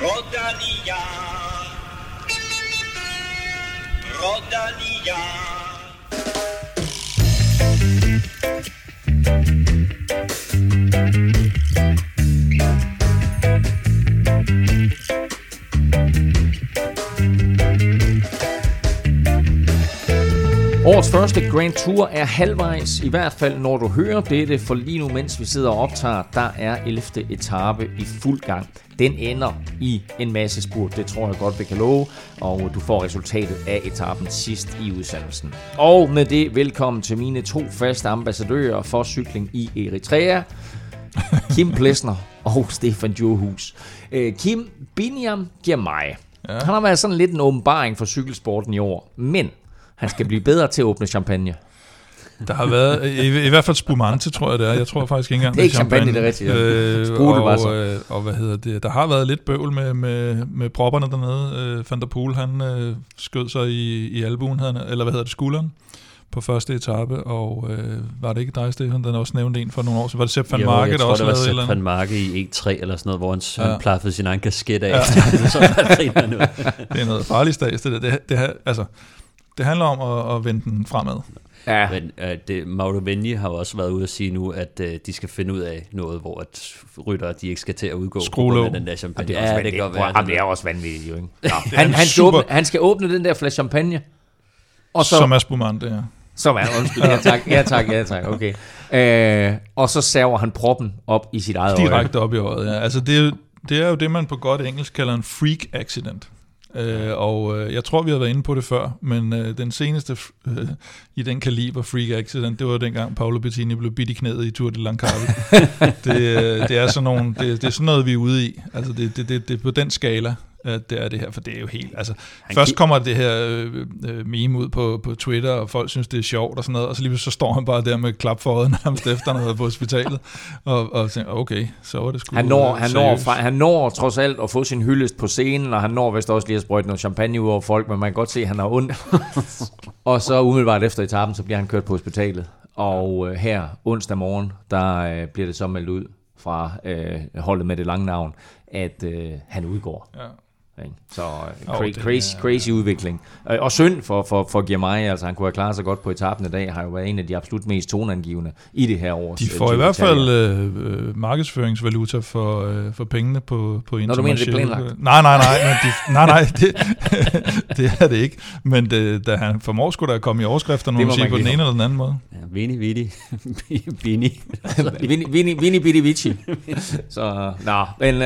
Rodalia. Rodalia. Årets første Grand Tour er halvvejs, i hvert fald når du hører dette, for lige nu, mens vi sidder og optager, der er 11. etape i fuld gang. Den ender i en masse spurt, det tror jeg godt, vi kan love, og du får resultatet af etappen sidst i udsendelsen. Og med det, velkommen til mine to faste ambassadører for cykling i Eritrea, Kim Plesner og Stefan Johus. Øh, Kim Biniam Girmay. Ja. Han har været sådan lidt en åbenbaring for cykelsporten i år, men han skal blive bedre til at åbne champagne. Der har været, i, i hvert fald spumante, tror jeg det er. Jeg tror faktisk ikke engang, Det er ikke champagne, det er rigtigt, ja. Øh, og, var så. øh, og hvad hedder det? Der har været lidt bøvl med, med, med propperne dernede. Øh, Van der Poel, han øh, skød sig i, i albuen, han- eller hvad hedder det, skulderen på første etape, og øh, var det ikke dig, Stefan, den også nævnte en for nogle år siden? Var det Sepp van Marke, der også det lavede et eller andet? van Marke i E3 eller sådan noget, hvor han, Ja. han plaffede sin egen kasket af. Ja. så ud. Det er noget farligt stads, det der. Det, det, det, altså, det handler om at, at vende den fremad. Ja, Men øh, det, Mauro Venji har jo også været ude at sige nu, at øh, de skal finde ud af noget, hvor at rytter, de ikke skal til at udgå Skruelåg. på grund af den der champagne. det er ja, det Prøv, være. jamen, det er også vanvittigt, jo ikke? Er han, han, skal åbne, han skal åbne den der flaske champagne, og så, Som er spumante, ja. som er, undskyld, ja tak, ja tak, ja tak, okay. Øh, og så saver han proppen op i sit eget øje. Direkte op i øjet, ja. Altså, det er, jo, det er jo det, man på godt engelsk kalder en freak accident. Øh, og øh, jeg tror, vi har været inde på det før, men øh, den seneste øh, i den kaliber freak accident, det var dengang Paolo Bettini blev bidt i knæet i Tour de Langkawi. det, øh, det, er sådan nogle, det, det er sådan noget, vi er ude i. Altså, det, det, det, det er på den skala, at det er det her, for det er jo helt... Altså, Han først kommer det her øh, øh, meme ud på, på Twitter, og folk synes, det er sjovt og sådan noget, og så lige så står han bare der med klap for øjet nærmest efter, han har været på hospitalet, og, og tænker, okay, så var det sgu Han når, øh, han, når, fra, han når trods alt at få sin hyldest på scenen, og han når vist også lige at sprøjte noget champagne ud over folk, men man kan godt se, at han har ondt. og så umiddelbart efter etappen, så bliver han kørt på hospitalet. Og øh, her onsdag morgen, der øh, bliver det så meldt ud fra øh, holdet med det lange navn, at øh, han udgår. Ja. Ikke? Så øh, cra- det crazy, er- crazy udvikling. Øh, Og synd for, for, for Girmay, altså han kunne have klaret sig godt på etappen i dag, har jo været en af de absolut mest tonangivende i det her års De øh, får i hvert fald øh, markedsføringsvaluta for, øh, for pengene på, på Når du mener, det er planlagt? Nej, nej, nej, men de, nej, nej, det, det er det ikke. Men det, da han formår skulle der komme i overskrifter, nu sige på den ene eller den anden måde. Ja, Vini, Vini, Vini. Vini, Vini, Vini Vici. Så, nå, men øh,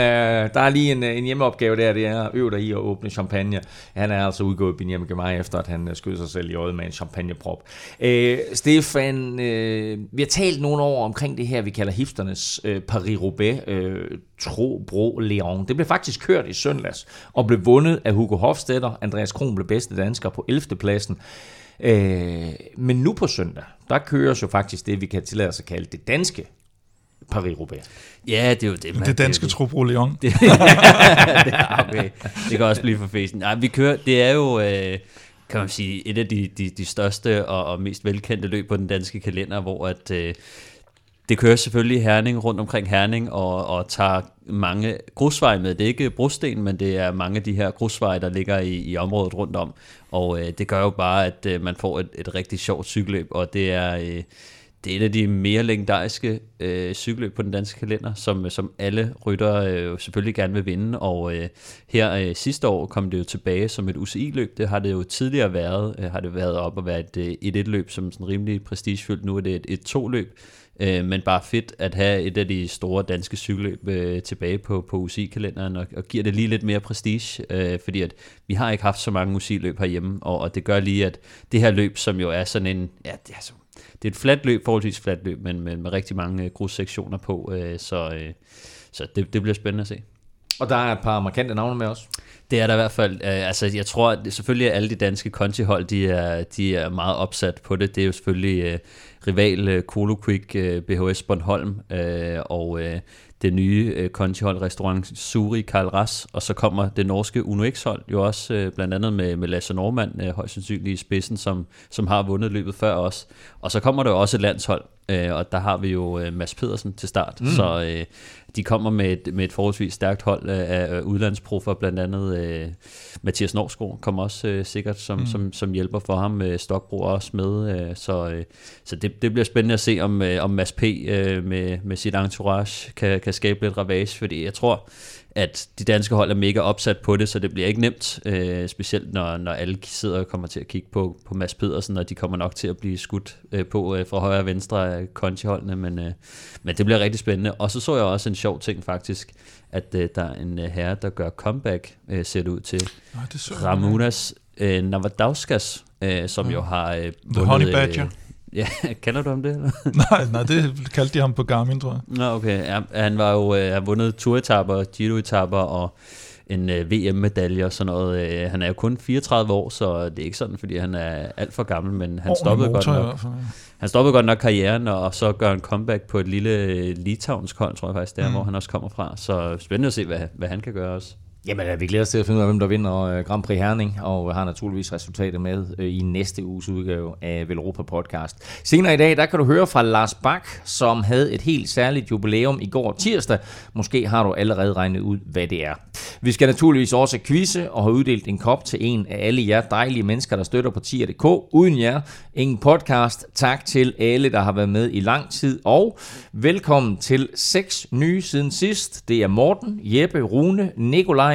der er lige en, en hjemmeopgave der, det er at øve dig i at åbne champagne. Han er altså udgået Benjamin Gemay efter, at han øh, skød sig selv i øjet med en champagneprop. Øh, Stefan, øh, vi har talt nogle år omkring det her, vi kalder hifternes øh, Paris-Roubaix øh, Tro Bro Leon. Det blev faktisk kørt i søndags og blev vundet af Hugo Hofstetter. Andreas Kron blev bedste dansker på 11. pladsen. Øh, men nu på søndag, der køres jo faktisk det, vi kan tillade os at kalde det danske Paris-Roubaix. Ja, det er jo det. man- Det danske det, Trupro Leon. det, okay. det kan også blive for fesen. Nej, vi kører, det er jo, øh, kan man sige, et af de, de, de største og, og mest velkendte løb på den danske kalender, hvor at, øh, det kører selvfølgelig Herning, rundt omkring Herning, og, og tager mange grusveje med. Det er ikke brosten, men det er mange af de her grusveje, der ligger i, i området rundt om. Og øh, det gør jo bare, at øh, man får et, et rigtig sjovt cykelløb, og det er... Øh, det er et af de mere legendariske øh, cykelløb på den danske kalender, som, øh, som alle ryttere øh, selvfølgelig gerne vil vinde. Og øh, her øh, sidste år kom det jo tilbage som et UCI-løb. Det har det jo tidligere været. Øh, har det været op at være et øh, 1-1-løb, som sådan rimelig prestigefyldt. Nu er det et 1-2-løb. Øh, men bare fedt at have et af de store danske cykelløb øh, tilbage på, på UCI-kalenderen, og, og giver det lige lidt mere prestige, øh, fordi at vi har ikke haft så mange UCI-løb herhjemme, og, og det gør lige, at det her løb, som jo er sådan en, ja, det er, så, det er et fladt løb, forholdsvis fladt løb, men, men med rigtig mange øh, grussektioner på, øh, så, øh, så det, det bliver spændende at se. Og der er et par markante navne med os. Det er der i hvert fald. Øh, altså, jeg tror, at selvfølgelig er alle de danske kontihold, de er, de er meget opsat på det. Det er jo selvfølgelig øh, rival øh, Quick øh, BHS Bornholm øh, og øh, det nye øh, kontihold restaurant Suri Karl Ras, og så kommer det norske Uno X-hold jo også øh, blandt andet med, med Lasse Normand, øh, højst sandsynligt i spidsen, som, som har vundet løbet før os. Og så kommer der jo også et landshold, øh, og der har vi jo øh, Mads Pedersen til start. Mm. Så øh, de kommer med et, med et forholdsvis stærkt hold af, af udlandsproffer, blandt andet øh, Mathias Norsgaard kommer også øh, sikkert som, mm. som, som hjælper for ham, med Stokbro også med, øh, så, øh, så det, det bliver spændende at se, om, øh, om Mads P. Øh, med, med sit entourage kan, kan skabe lidt ravage, fordi jeg tror, at de danske hold er mega opsat på det, så det bliver ikke nemt, øh, specielt når, når alle sidder og kommer til at kigge på, på Mads Pedersen, og de kommer nok til at blive skudt øh, på øh, fra højre og venstre af kontiholdene, men, øh, men det bliver rigtig spændende. Og så så jeg også en sjov ting faktisk, at øh, der er en øh, herre, der gør comeback, øh, ser det ud til. Nej, det så Ramunas øh, Navadauskas, øh, som Ja. jo har øh, The vundet, Honey Badger. Øh, ja, kender du om det? eller? nej, nej, det kaldte de ham på Garmin, tror jeg. Nå, okay. Ja, han var jo, øh, vundet turetapper, Giro-etapper og en øh, VM-medalje og sådan noget. Øh, han er jo kun 34 år, så det er ikke sådan, fordi han er alt for gammel, men han Ordentlig stoppede godt motor i nok. Han stoppede godt nok karrieren, og så gør han comeback på et lille øh, litauisk hold, tror jeg faktisk, der Mm. hvor han også kommer fra. Så spændende at se, hvad, hvad han kan gøre også. Jamen, vi glæder os til at finde ud af, hvem der vinder øh, Grand Prix Herning, og øh, har naturligvis resultatet med øh, i næste uges udgave af Velropa Podcast. Senere i dag, der kan du høre fra Lars Bak, som havde et helt særligt jubilæum i går tirsdag. Måske har du allerede regnet ud, hvad det er. Vi skal naturligvis også quizze og have uddelt en kop til en af alle jer dejlige mennesker, der støtter på tier.dk. Uden jer, ingen podcast. Tak til alle, der har været med i lang tid, og velkommen til seks nye siden sidst. Det er Morten, Jeppe, Rune, Nikolaj,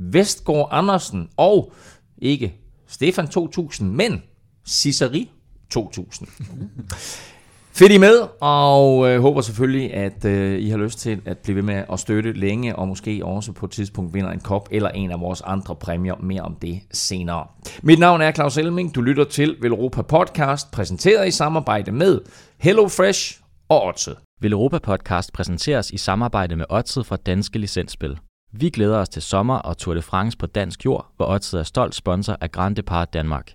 Vestgaard Andersen og ikke Stefan 2000, men Ciceri 2000. Fedt I med, og øh, håber selvfølgelig, at øh, I har lyst til at blive ved med at støtte længe, og måske også på et tidspunkt vinder en kop eller en af vores andre præmier. Mere om det senere. Mit navn er Claus Elming. Du lytter til Velropa Podcast, præsenteret i samarbejde med HelloFresh og Odset. Velropa Europa Podcast præsenteres i samarbejde med Odset fra Danske Licensspil. Vi glæder os til sommer og Tour de France på dansk jord, hvor Odset er stolt sponsor af Grand Depart Danmark.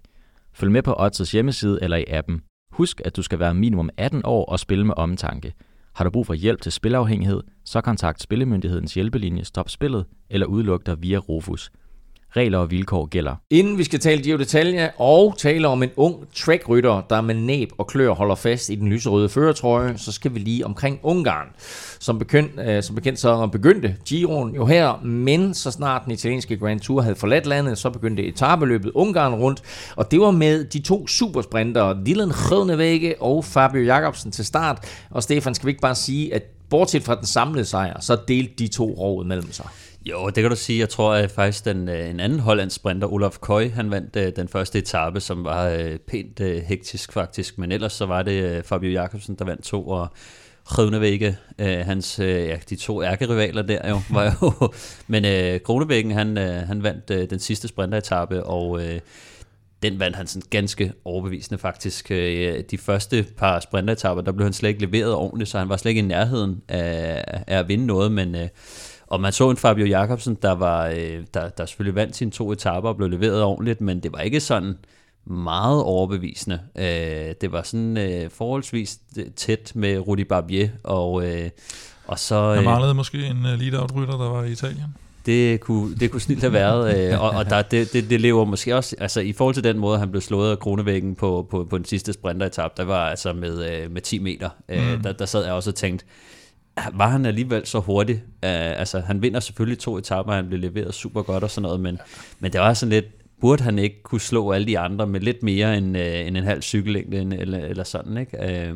Følg med på Odsets hjemmeside eller i appen. Husk, at du skal være minimum 18 år og spille med omtanke. Har du brug for hjælp til spilafhængighed, så kontakt Spillemyndighedens hjælpelinje Stop Spillet eller udluk dig via Rufus. Regler og vilkår gælder. Inden vi skal tale Giro d'Italia og tale om en ung trekrytter, der med næb og klør holder fast i den lyserøde førertrøje, så skal vi lige omkring Ungarn. Som bekendt, øh, som bekendt så begyndte Giroen jo her, men så snart den italienske Grand Tour havde forladt landet, så begyndte etabeløbet Ungarn rundt, og det var med de to supersprintere, Dylan Groenewegen og Fabio Jacobsen til start. Og Stefan, skal vi ikke bare sige, at bortset fra den samlede sejr, så delte de to rovet mellem sig. Jo, det kan du sige. Jeg tror at faktisk, den, øh, en anden hollandsk sprinter, Olaf Køj, han vandt øh, den første etape, som var øh, pænt øh, hektisk faktisk. Men ellers så var det øh, Fabio Jakobsen, der vandt to, og Grønnevægge, øh, hans, øh, ja, de to ærkerivaler der jo, var jo... Men øh, Groenewegen, han, øh, han vandt øh, den sidste sprinteretappe, og... Øh, den vandt han sådan ganske overbevisende faktisk. Øh, De første par sprinteretapper, der blev han slet ikke leveret ordentligt, så han var slet ikke i nærheden af, af at vinde noget, men øh, og man så en Fabio Jacobsen, der, var, øh, der, der selvfølgelig vandt sine to etapper og blev leveret ordentligt, men det var ikke sådan meget overbevisende. Øh, Det var sådan øh, forholdsvis tæt med Rudi Barbier, og, øh, og så... Øh, manglede måske en uh, lead-out-rytter, der var i Italien. det kunne, det kunne snilt have været, øh, og, og der, det, det, det lever måske også, altså i forhold til den måde, han blev slået af kronevæggen på, på, på den sidste sprinteretap, der var altså med, øh, med 10 meter, øh, Mm. der, der sad jeg også og tænkte, var han alligevel så hurtig? Uh, altså han vinder selvfølgelig to etaper, han blev leveret super godt og sådan noget, men, men det var sådan lidt, burde han ikke kunne slå alle de andre med lidt mere end, øh, end en halv cykellængde eller, eller sådan, ikke? Øh,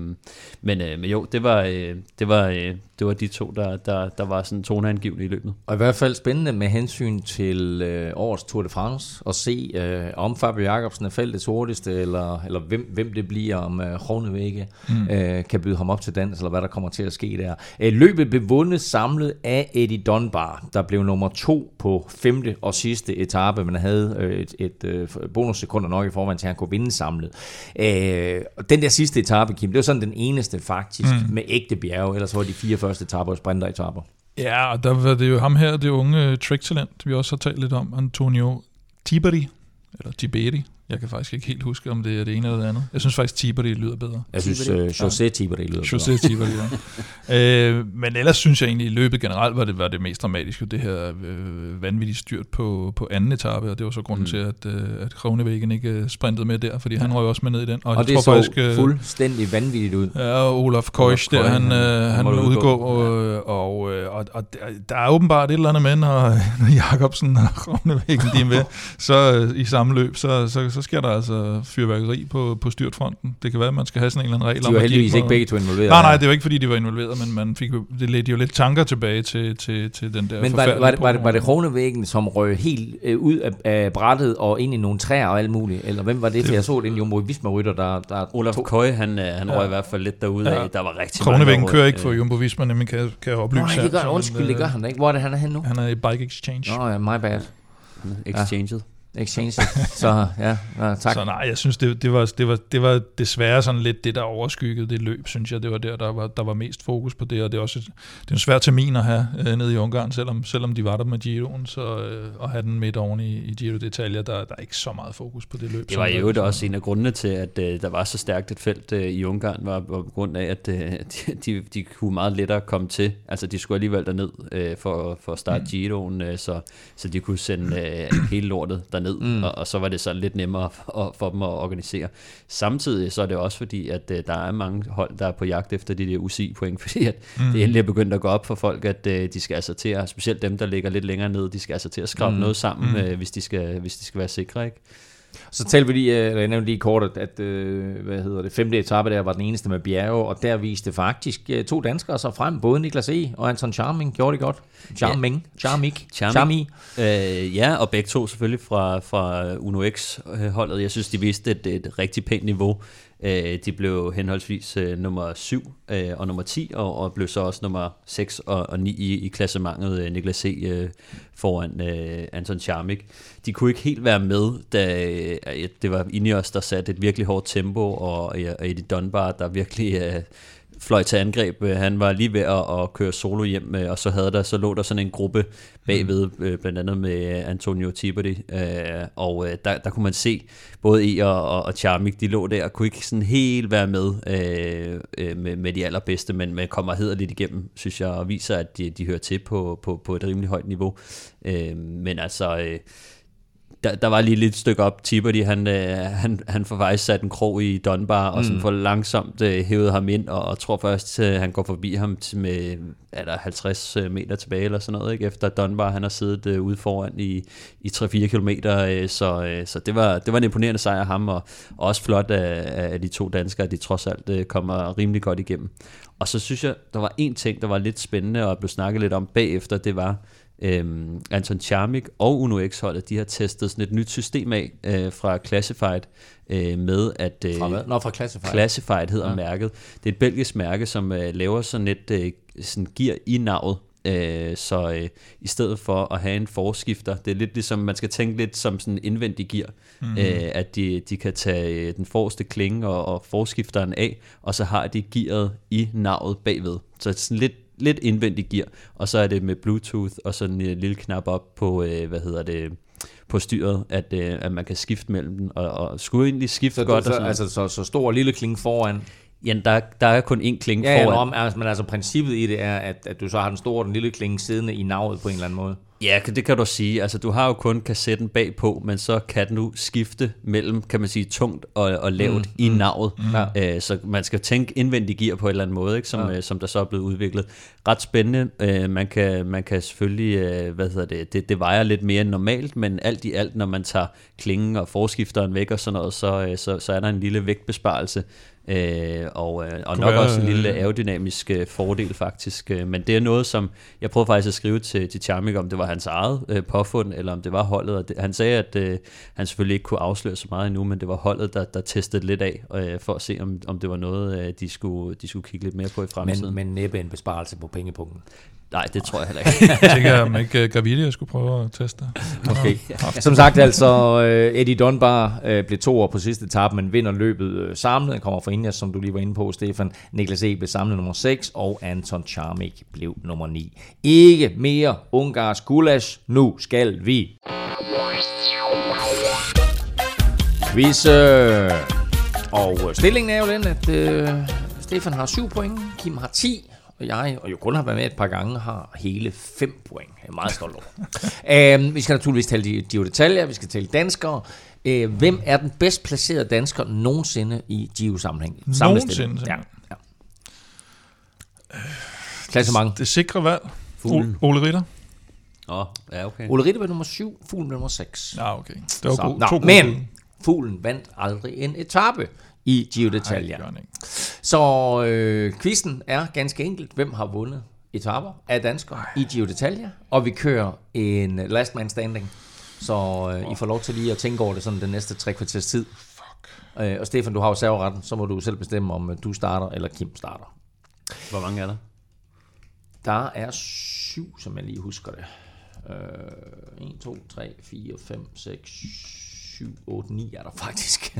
men, øh, men jo, det var, øh, det var, øh, det var de to, der, der, der var sådan toneangivende i løbet. Og i hvert fald spændende med hensyn til øh, årets Tour de France, at se øh, om Fabio Jacobsen er feltets hurtigste, eller, eller hvem, hvem det bliver, om øh, Hornevægge mm. øh, kan byde ham op til dans, eller hvad der kommer til at ske der. Øh, løbet blev vundet samlet af Eddie Dunbar, der blev nummer to på femte og sidste etape, men havde øh, et, et øh, bonussekunder nok i forvejen til, at han kunne vinde samlet. Øh, og den der sidste etape, Kim, det var sådan den eneste faktisk mm. med ægte bjerge, ellers var de fire første etaper. Ja, og der var det jo ham her, det unge uh, trick-talent, vi også har talt lidt om, Antonio Tiberi, eller Tiberi, jeg kan faktisk ikke helt huske, om det er det ene eller det andet. Jeg synes faktisk, Tiberi lyder bedre. Jeg synes, uh, José Tiberi lyder José Tiberi, ja. øh, men ellers synes jeg egentlig, at løbet generelt var det, var det mest dramatiske. Det her øh, vanvittigt styrt på, på anden etape, og det var så grunden mm. til, at, øh, at Kronevæggen ikke øh, sprintede med der, fordi han røg også med ned i den. Og, og det tror så faktisk, øh, fuldstændig vanvittigt ud. Ja, og Olaf Koisch, der han, øh, han må udgå, og, og, og, og, og der er åbenbart et eller andet med, når, når Jacobsen og Kronevæggen de er med, så øh, i samme løb, så, så, så sker der altså fyrværkeri på, på styrtfronten. Det kan være, at man skal have sådan en eller anden regel. De var heldigvis ikke begge to involveret. Nej, nej, det var ikke, fordi de var involveret, men man fik, det ledte jo lidt tanker tilbage til, til, til den der Men var, var, det, var, det, var det Kronevæggen, som røg helt øh, ud af, af brættet og ind i nogle træer og alt muligt? Eller hvem var det? For jeg så det en Jumbo Visma-rytter, der, der Olaf to... Køj, han, øh, han røg ja. i hvert fald lidt derude ja. af. Der var rigtig Kronevæggen kører ikke for Jumbo Visma, nemlig kan, kan jeg oplyse. Nej, det gør, undskyld, det gør han ikke. Hvor er det, han er henne nu? Han er i Bike Exchange. Nå ja, my bad. Exchanged. Ja. Exchange. så ja, tak. Så nej, jeg synes, det, det, var, det, var, det var desværre sådan lidt det, der overskyggede det løb, synes jeg. Det var der, der var, der var mest fokus på det, og det er også et, det er en svær termin at have øh, nede i Ungarn, selvom, selvom de var der med Giroen, så øh, at have den midt oven i, i Giro d'Italia, der, der er ikke så meget fokus på det løb. Det var jo det også en af grundene til, at øh, der var så stærkt et felt øh, i Ungarn, var, var på grund af, at øh, de, de, de kunne meget lettere komme til. Altså, de skulle alligevel derned øh, for, for at starte mm. Giroen, øh, så, så de kunne sende øh, hele lortet derned, mm. og, og så var det så lidt nemmere for, for dem at organisere. Samtidig så er det også fordi, at uh, der er mange hold, der er på jagt efter de der UCI-point, fordi at mm. det endelig er begyndt at gå op for folk, at uh, de skal altså til at, specielt dem, der ligger lidt længere ned, de skal altså til at skrabe mm. noget sammen, mm. uh, hvis, de skal, hvis de skal være sikre, ikke? Så talte vi lige, eller jeg nævnte lige kort, at, at hvad hedder det, femte etape der var den eneste med bjerge, og der viste faktisk to danskere så frem, både Niklas E. og Anton Charming gjorde det godt. Charming, ja. Charming, Charming. Øh, ja, og begge to selvfølgelig fra, fra Uno X-holdet. Jeg synes, de viste et, et rigtig pænt niveau. Øh, de blev henholdsvis øh, nummer 7 øh, og nummer 10, og, og blev så også nummer 6 og, og 9 i, i klassementet, øh, Niklas C. Øh, foran øh, Anton Charmik. De kunne ikke helt være med, da øh, det var Ineos, der satte et virkelig hårdt tempo, og, øh, og Eddie Dunbar, der virkelig... Øh, fløj til angreb. Øh, han var lige ved at, at køre solo hjem, øh, og så havde der så lå der sådan en gruppe bagved, mm. øh, blandt andet med Antonio Tiberi, og der, der kunne man se både E og, og Charmik, de lå der og kunne ikke sådan helt være med med, med de allerbedste, men, men kommer lidt igennem, synes jeg, og viser, at de, de hører til på, på, på et rimelig højt niveau. Men altså der, der var lige lidt stykke op, Tiberi, han, øh, han, han får faktisk sat en krog i Dunbar, og sådan mm. får langsomt øh, hævet ham ind, og, og tror først, øh, han går forbi ham til med er der 50 øh, meter tilbage, eller sådan noget, ikke? efter Dunbar, han har siddet øh, ude foran i, i 3-4 kilometer, øh, så, øh, så det, var, det var en imponerende sejr af ham, og, og også flot af, af de to danskere, de trods alt øh, kommer rimelig godt igennem. Og så synes jeg, der var en ting, der var lidt spændende, og blev snakket lidt om bagefter, det var, Øhm, Anton Charmik og Uno X-holdet, de har testet sådan et nyt system af øh, fra Classified øh, med at... Øh, fra hvad? Nå, fra Classified. Classified hedder ja. mærket. Det er et belgisk mærke, som øh, laver sådan et øh, sådan gear i navet, Øh, så øh, i stedet for at have en forskifter, det er lidt ligesom, man skal tænke lidt som sådan en indvendig gear, mm-hmm. øh, at de, de kan tage øh, den forreste klinge og, og forskifteren af, og så har de gearet i navet bagved. Så det er sådan lidt lidt indvendig gear, og så er det med Bluetooth og sådan en lille knap op på, øh, hvad hedder det, på styret, at, øh, at man kan skifte mellem dem, og, og skulle egentlig skifte så, godt. Så, og sådan altså så, så stor lille klinge foran, Ja, der, der er kun én klinge ja, foran. Ja, altså, men altså princippet i det er, at, at du så har den store og den lille klinge siddende i navet på en eller anden måde. Ja, det kan du sige. Altså, du har jo kun kassetten bagpå, men så kan du skifte mellem, kan man sige, tungt og, og lavt mm, i mm, navet. Mm. Ja. så man skal tænke indvendig gear på en eller anden måde, ikke? Som, ja. Øh, som der så er blevet udviklet. Ret spændende. Øh, man, kan, man kan selvfølgelig, øh, hvad hedder det, det, det vejer lidt mere end normalt, men alt i alt, når man tager klingen og forskifteren væk og sådan noget, så, så, så er der en lille vægtbesparelse. Øh, og øh, og nok være, også en lille aerodynamisk øh, fordel faktisk. Øh, men det er noget, som jeg prøvede faktisk at skrive til, til Charmik, om det var hans eget øh, påfund, eller om det var holdet. Og det, han sagde, at øh, han selvfølgelig ikke kunne afsløre så meget endnu, men det var holdet, der, der testede lidt af, øh, for at se, om, om det var noget, øh, de, skulle, de skulle kigge lidt mere på i fremtiden. Men, men næppe en besparelse på pengepunkten. Nej, det tror jeg heller ikke. jeg tænker, om ikke uh, Gaviria skulle prøve at teste. Okay. Som sagt, altså uh, Eddie Dunbar uh, blev to år på sidste etape, men vinder løbet samlet. Han kommer fra Indias, som du lige var inde på, Stefan. Niklas E. blev samlet nummer 6, og Anton Charmik blev nummer 9. Ikke mere ungarsk gulasch. Nu skal vi quiz. øh, Og øh, stillingen er jo den, at øh, Stefan har 7 point, Kim har 10, og jeg, og jo kun har været med et par gange, har hele 5 point. Jeg er meget stolt over. um, vi skal naturligvis tale de, de detaljer, vi skal tale danskere. Uh, hvem er den bedst placerede dansker nogensinde i Gio-sammenhæng? Nogensinde, Ja, ja. Klassement. Det sikre valg. Fuglen. Ole- Ritter. Åh, ja, okay. Ole Ritte var nummer 7, Fuglen var nummer 6. Ja, okay. Det var Så, god, nå, to gode men Fuglen vandt aldrig en etape i Ej, det d'Italia. Så øh, quizzen er ganske enkelt, hvem har vundet etaper af danskere i Gio d'Italia, og vi kører en last man standing. Så øh, I får lov til lige at tænke over det sådan den næste tre kvarters tid. Fuck. Øh, og Stefan, du har jo serveretten, så må du selv bestemme, om øh, du starter eller Kim starter. Hvor mange er der? Der er syv, som jeg lige husker det. Øh, 1, 2, 3, 4, 5, 6, 7, 8, 9 er der faktisk.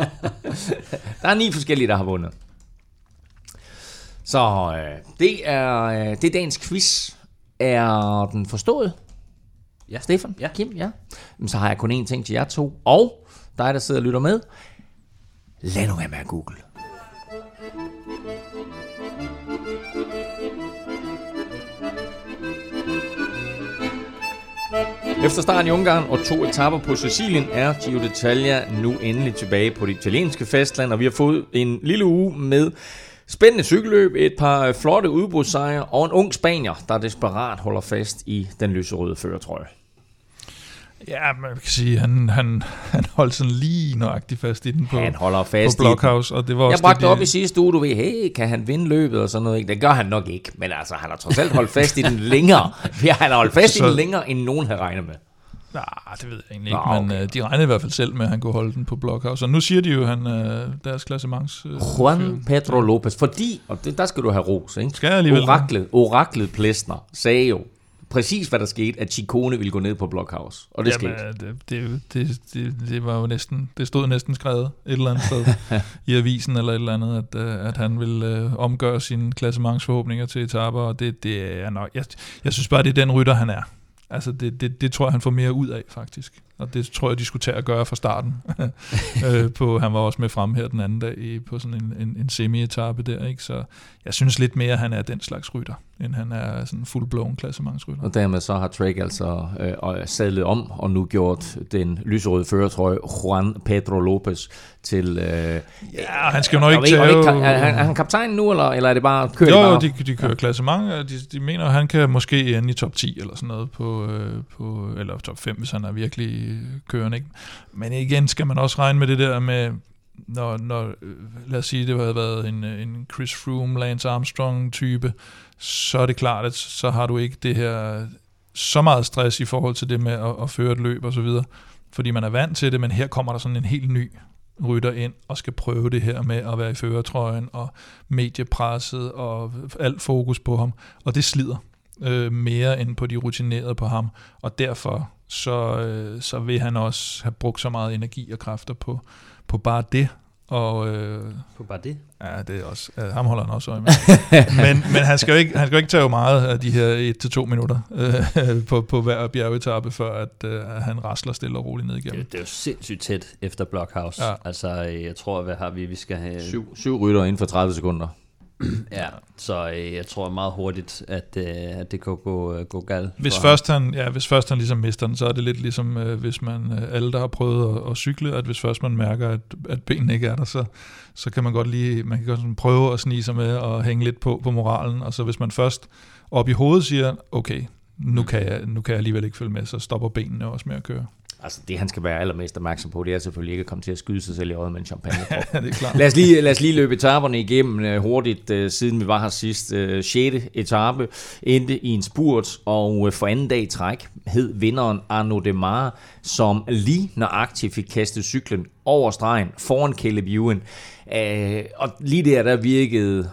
der er ni forskellige, der har vundet. Så øh, det, er, øh, det er dagens quiz. Er den forstået? Ja. Stefan? Ja. Kim? Ja. Jamen, så har jeg kun én ting til jer to. Og dig, der sidder og lytter med. Lad nu være med at google. Efter starten i Ungarn og to etaper på Sicilien er Giro d'Italia nu endelig tilbage på det italienske fastland, og vi har fået en lille uge med spændende cykelløb, et par flotte udbrudssejre og en ung spanier, der desperat holder fast i den lyserøde førertrøje. Ja, man kan sige, han, han, han holdt sådan lige nøjagtigt fast i den på, Han holder på fast i den. Blockhouse, og det var også Jeg bragte det, op de- i sidste uge, du ved, hey, kan han vinde løbet og sådan noget? ikke? Det gør han nok ikke, men altså, han har trods alt holdt fast i den længere. Ja, han har holdt fast i Så- den længere, end nogen havde regnet med. Nej, det ved jeg egentlig ikke, Nå, men okay. øh, de regnede i hvert fald selv med, at han kunne holde den på Blockhouse. Og nu siger de jo, at han øh, deres klassemangs... Øh, Juan Pedro Lopez, fordi, og det, der skal du have ros, ikke? Skal jeg alligevel? Oraklet, oraklet Plesner sagde jo præcis, hvad der skete, at Chicone ville gå ned på Blockhouse. Og det skete. Jamen, øh, det, det, det, det, det, var jo næsten, det stod næsten skrevet et eller andet sted i avisen eller et eller andet, at, øh, at han ville øh, omgøre sine klassementsforhåbninger til etaper, og det, det er nok, jeg, jeg synes bare, det er den rytter, han er. Altså, det, det, det tror jeg, han får mere ud af, faktisk. Og det tror jeg, de skulle tage at gøre fra starten. øh, på, han var også med frem her den anden dag i, på sådan en, en, en semi-etappe der, ikke? Så jeg synes lidt mere, at han er den slags rytter, end han er sådan en full-blown klassementsrytter. Og dermed så har Trek altså øh, sadlet om, og nu gjort den lyserøde førertrøje Juan Pedro Lopez til... Øh, Ja, han skal jo nok ikke ved ikke, er, han, er han kaptajn nu, eller, eller er det bare... Kører Jo, de bare? de, de kører ja. klassement. De, de mener, at han kan måske ende i top 10 eller sådan noget, på, øh, på, eller top 5, hvis han er virkelig kørende. Ikke? Men igen skal man også regne med det der med, når, når øh, lad os sige, det havde været en, øh, en Chris Froome, Lance Armstrong type, så er det klart, at så har du ikke det her øh, så meget stress i forhold til det med at, at føre et løb og så videre, fordi man er vant til det, men her kommer der sådan en helt ny rytter ind og skal prøve det her med at være i førertrøjen og mediepresset og alt fokus på ham, og det slider øh, mere end på de rutinerede på ham, og derfor så, øh, så vil han også have brugt så meget energi og kræfter på, på bare det, og øh, På bare det. ja, det er også, ja, ham holder han også øje med. men, men han skal jo ikke, han skal jo ikke tage meget af de her 1-2 minutter øh, på, på hver bjergetappe, før at, øh, han rasler stille og roligt ned igennem. Det, det er jo sindssygt tæt efter Blockhouse. Ja. Ja. Altså, øh, jeg tror, hvad har vi? Vi skal have... Syv, syv rytter inden for 30 sekunder. Ja, så øh, jeg tror meget hurtigt, at, øh, at det kan gå, øh, gå galt. Hvis først, han, ja, hvis først han ligesom mister den, så er det lidt ligesom, øh, hvis man, øh, alle der har prøvet at, at cykle, at hvis først man mærker, at, at benene ikke er der, så, så kan man godt lige, man kan godt sådan prøve at snige sig med og hænge lidt på på moralen, og så hvis man først op i hovedet siger, okay, nu kan, jeg, nu kan jeg alligevel ikke følge med, så stopper benene også med at køre. Altså, det han skal være allermest opmærksom på, det er selvfølgelig ikke at komme til at skyde sig selv i øjet med en champagne. Ja, det er klart. Lad os lige, lad os lige løbe etaperne igennem øh, hurtigt, øh, siden vi var her sidst. Øh, 6. etape endte i en spurt, og øh, for anden dag i træk hed vinderen Arno Demar, som lige nøjagtigt fik kastet cyklen over stregen foran Caleb Ewan. Øh, og lige der, der virkede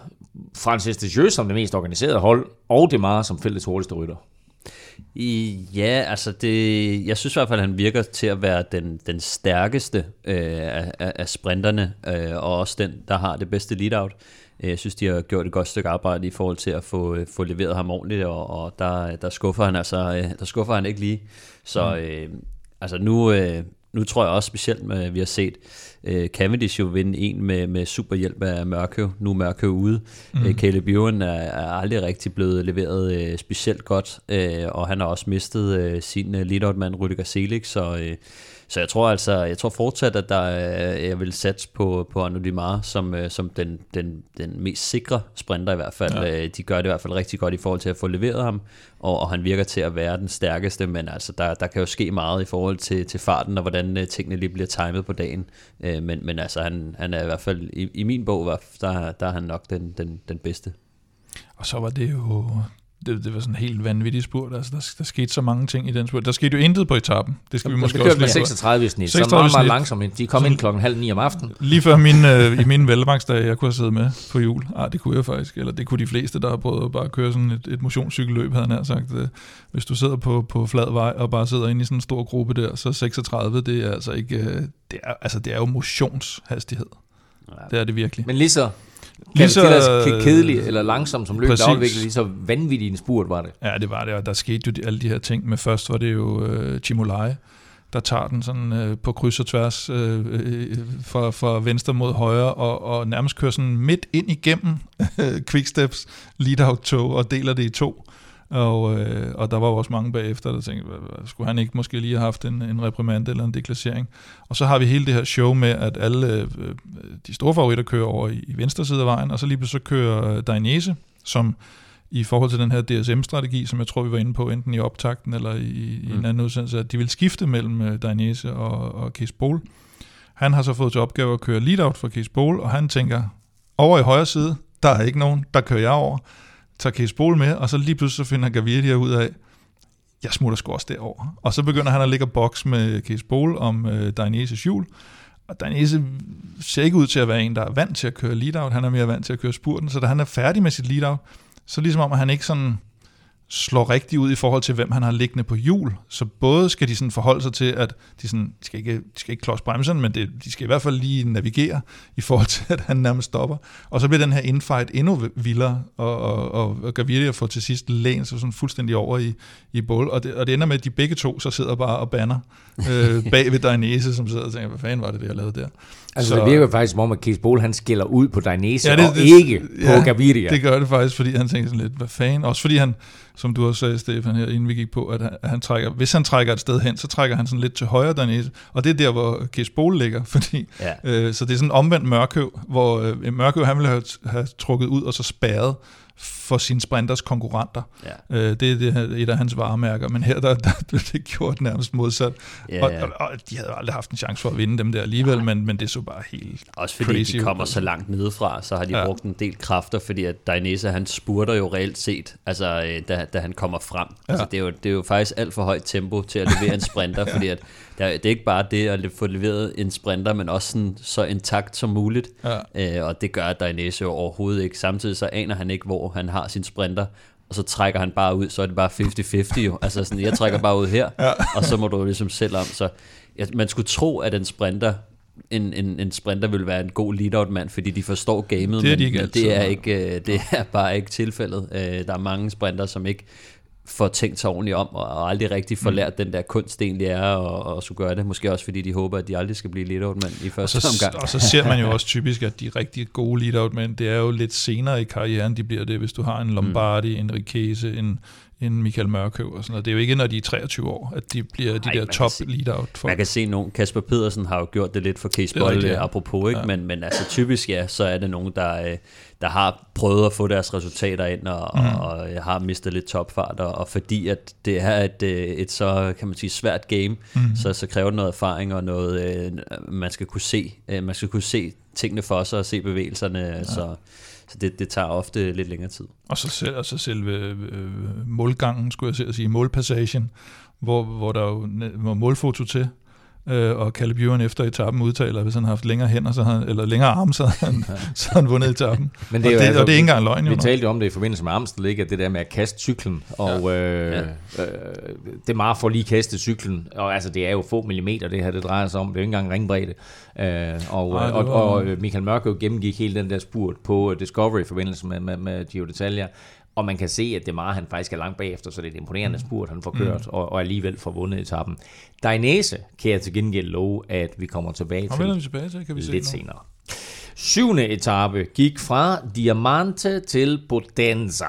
Francis de Jeux som det mest organiserede hold, og Demar som fældets hurtigste rytter. I, ja, altså det, jeg synes i hvert fald, at han virker til at være den, den stærkeste øh, af, af sprinterne, øh, og også den, der har det bedste lead-out. Øh, Jeg synes, de har gjort et godt stykke arbejde i forhold til at få, øh, få leveret ham ordentligt, og, og der, der, skuffer han altså, øh, der skuffer han ikke lige. Så øh, altså nu, øh, nu tror jeg også specielt, med, vi har set uh, Cavendish jo vinde en med, med super hjælp af Mørkøv. Nu er Mørkøv ude. Mm. Uh, Caleb Ewan er, er aldrig rigtig blevet leveret uh, specielt godt, uh, og han har også mistet uh, sin uh, lead-out-mand, Rüdiger Selig, så... Uh, så jeg tror altså, jeg tror fortsat, at der, jeg vil satse på, på Arnaud Dimar som, øh, som den, den, den mest sikre sprinter i hvert fald. Ja. Øh, de gør det i hvert fald rigtig godt i forhold til at få leveret ham, og, og han virker til at være den stærkeste, men altså, der, der kan jo ske meget i forhold til, til farten, og hvordan øh, tingene lige bliver timet på dagen. Men, men altså, han, han er i hvert fald, i, i min bog, der, der er han nok den, den, den bedste. Og så var det jo det, det var sådan en helt vanvittig spurt. Altså, der, der skete så mange ting i den spurt. Der skete jo intet på etappen. Det skal vi måske også med 36 i snit, 36 så meget, meget langsomt. De kom ind klokken halv ni om aftenen. Lige før min, øh, i min velmangsdag, jeg kunne have siddet med på jul. Ah, det kunne jeg faktisk. Eller det kunne de fleste, der har prøvet at bare køre sådan et, et motionscykelløb, havde han sagt. Øh, hvis du sidder på, på flad vej og bare sidder inde i sådan en stor gruppe der, så 36, det er altså ikke... Øh, det er, altså, det er jo motionshastighed. Ja. Det er det virkelig. Men lige så Lige så kedelig eller langsom som løbet afviklet, lige så vanvittig en spurt var det. Ja, det var det, og der skete jo alle de her ting. Men først var det jo uh, Chimolai, der tager den sådan uh, på kryds og tværs uh, uh, fra, fra venstre mod højre, og, og nærmest kører sådan midt ind igennem uh, Quicksteps lead-out-tog og deler det i to. Og, øh, og der var også mange bagefter, der tænkte, skulle han ikke måske lige have haft en, en reprimand eller en deklassering? Og så har vi hele det her show med, at alle øh, de store favoritter kører over i, i venstre side af vejen, og så lige så kører Dainese, som i forhold til den her DSM-strategi, som jeg tror, vi var inde på, enten i optakten eller i, i mm. en anden udsendelse, at de vil skifte mellem øh, Dainese og, og Kees Bol. Han har så fået til opgave at køre lead-out for Kees Bol, og han tænker, over i højre side, der er ikke nogen, der kører jeg over tager Case Bol med, og så lige pludselig så finder Gaviria ud af, jeg smutter sgu også derover. Og så begynder han at ligge boks med Case Bol om øh, Dainese hjul, og Dainese ser ikke ud til at være en, der er vant til at køre lead-out, han er mere vant til at køre spurten, så da han er færdig med sit lead-out, så ligesom om, at han ikke sådan slår rigtigt ud i forhold til, hvem han har liggende på hjul. Så både skal de sådan forholde sig til, at de, sådan, de skal ikke, de skal ikke klods bremsen, men det, de skal i hvert fald lige navigere i forhold til, at han nærmest stopper. Og så bliver den her infight endnu vildere, og, og, og, og Gaviria får til sidst læn sig sådan fuldstændig over i, i bål. Og det, og det ender med, at de begge to så sidder bare og banner øh, bag ved Dainese, som sidder og tænker, hvad fanden var det, det jeg lavede der? Altså så, det virker faktisk som om, at Kees Bol, han skiller ud på Dainese, ja, det, og det, ikke ja, på Gaviria. det gør det faktisk, fordi han tænker sådan lidt, hvad fanden? Også fordi han, som du også sagde, Stefan, her, inden vi gik på, at han, han trækker, hvis han trækker et sted hen, så trækker han sådan lidt til højre Dainese, og det er der, hvor Kees Bol ligger, fordi, ja. øh, så det er sådan omvendt mørkøv, hvor øh, mørkøv, han ville have, have trukket ud og så spærret, for sine sprinters konkurrenter. Ja. Øh, det er det, et af hans varemærker, men her der, der blev det gjort nærmest modsat. Ja, og, ja. Og, og de havde aldrig haft en chance for at vinde dem der alligevel, men, men det så bare helt Også fordi crazy de kommer ud. så langt nedefra, så har de ja. brugt en del kræfter, fordi at Dainese han spurter jo reelt set, altså øh, da, da han kommer frem. Ja. Altså, det, er jo, det er jo faktisk alt for højt tempo til at levere en sprinter, ja. fordi at der, det er ikke bare det at få leveret en sprinter, men også sådan, så intakt som muligt. Ja. Øh, og det gør Dainese jo overhovedet ikke. Samtidig så aner han ikke, hvor han har sin sprinter, og så trækker han bare ud, så er det bare 50-50 jo. Altså sådan, jeg trækker bare ud her, ja. og så må du ligesom selv om. Så ja, man skulle tro, at en sprinter en, en, en sprinter vil være en god lead-out mand, fordi de forstår gamet, det er de men altid, det er, ikke, øh, det er bare ikke tilfældet. Øh, der er mange sprinter, som ikke får tænkt sig ordentligt om, og aldrig rigtig får mm. lært den der kunst, det egentlig er at, at skulle gøre det. Måske også fordi de håber, at de aldrig skal blive lead-out mand i første og så, omgang. Og så ser man jo også typisk, at de rigtig gode lead-out mænd, det er jo lidt senere i karrieren, de bliver det, hvis du har en Lombardi, mm. en Rikese, en, end Michael Mørkøv og sådan noget. Det er jo ikke, når de er 23 år, at de bliver de der top lead-out folk. Man kan se, nogen, Kasper Pedersen har jo gjort det lidt for Case Boll, ja. apropos, ikke? Ja. Men, men altså typisk ja, så er det nogen, der, øh, der har prøvet at få deres resultater ind, og, mm. og, og har mistet lidt topfart, og, og fordi at det er et, øh, et så, kan man sige, svært game, mm. så, så kræver det noget erfaring, og noget, øh, man skal kunne se, man skal kunne se tingene for sig, og se bevægelserne, ja. så så det, det tager ofte lidt længere tid. Og så, selv, og så selve øh, målgangen, skulle jeg sige, målpassagen, hvor, hvor der jo var målfoto til, øh, og Kalle Bjørn efter etappen udtaler, at hvis han har haft længere hænder, så han, eller længere arme, så han, ja. så han vundet etappen. Men det er og, det, altså, og det er ikke engang løgn. Vi, vi talte om det i forbindelse med Amstel, ikke? At det der med at kaste cyklen, og ja. Øh, ja. Øh, det er meget for lige kaste cyklen, og altså det er jo få millimeter, det her det drejer sig om, det er jo ikke engang ringbredde. Øh, og, og, var... og, og Michael Mørkøv gennemgik hele den der spurt på Discovery i forbindelse med, med, med Gio D'Italia, og man kan se, at det meget han faktisk er langt bagefter, så det er et imponerende spurt, han får kørt, mm. og, og alligevel får vundet etappen. Dainese kan jeg til gengæld love, at vi kommer tilbage til vi tilbage til, kan vi se lidt nu. senere. Syvende etape gik fra Diamante til Potenza,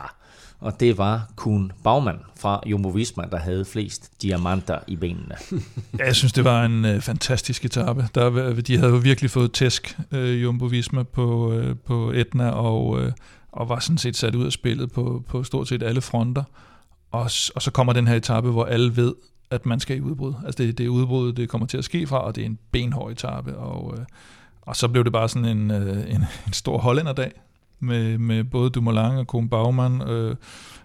og det var Kuhn Baumann fra Jumbo Visma, der havde flest diamanter i benene. Ja, jeg synes, det var en øh, fantastisk etape. Der, var- de havde jo virkelig fået tæsk, øh, Jumbo Visma, på, øh, på Etna, og, øh, og var sådan set sat ud af spillet på, på stort set alle fronter. Og, og så kommer den her etape, hvor alle ved, at man skal i udbrud. Altså det, det er udbrud, det kommer til at ske fra, og det er en benhård etape. Og, øh, og så blev det bare sådan en, øh, en, en stor hollænderdag, med, med både Dumoulin og Kuhn Baumann, øh,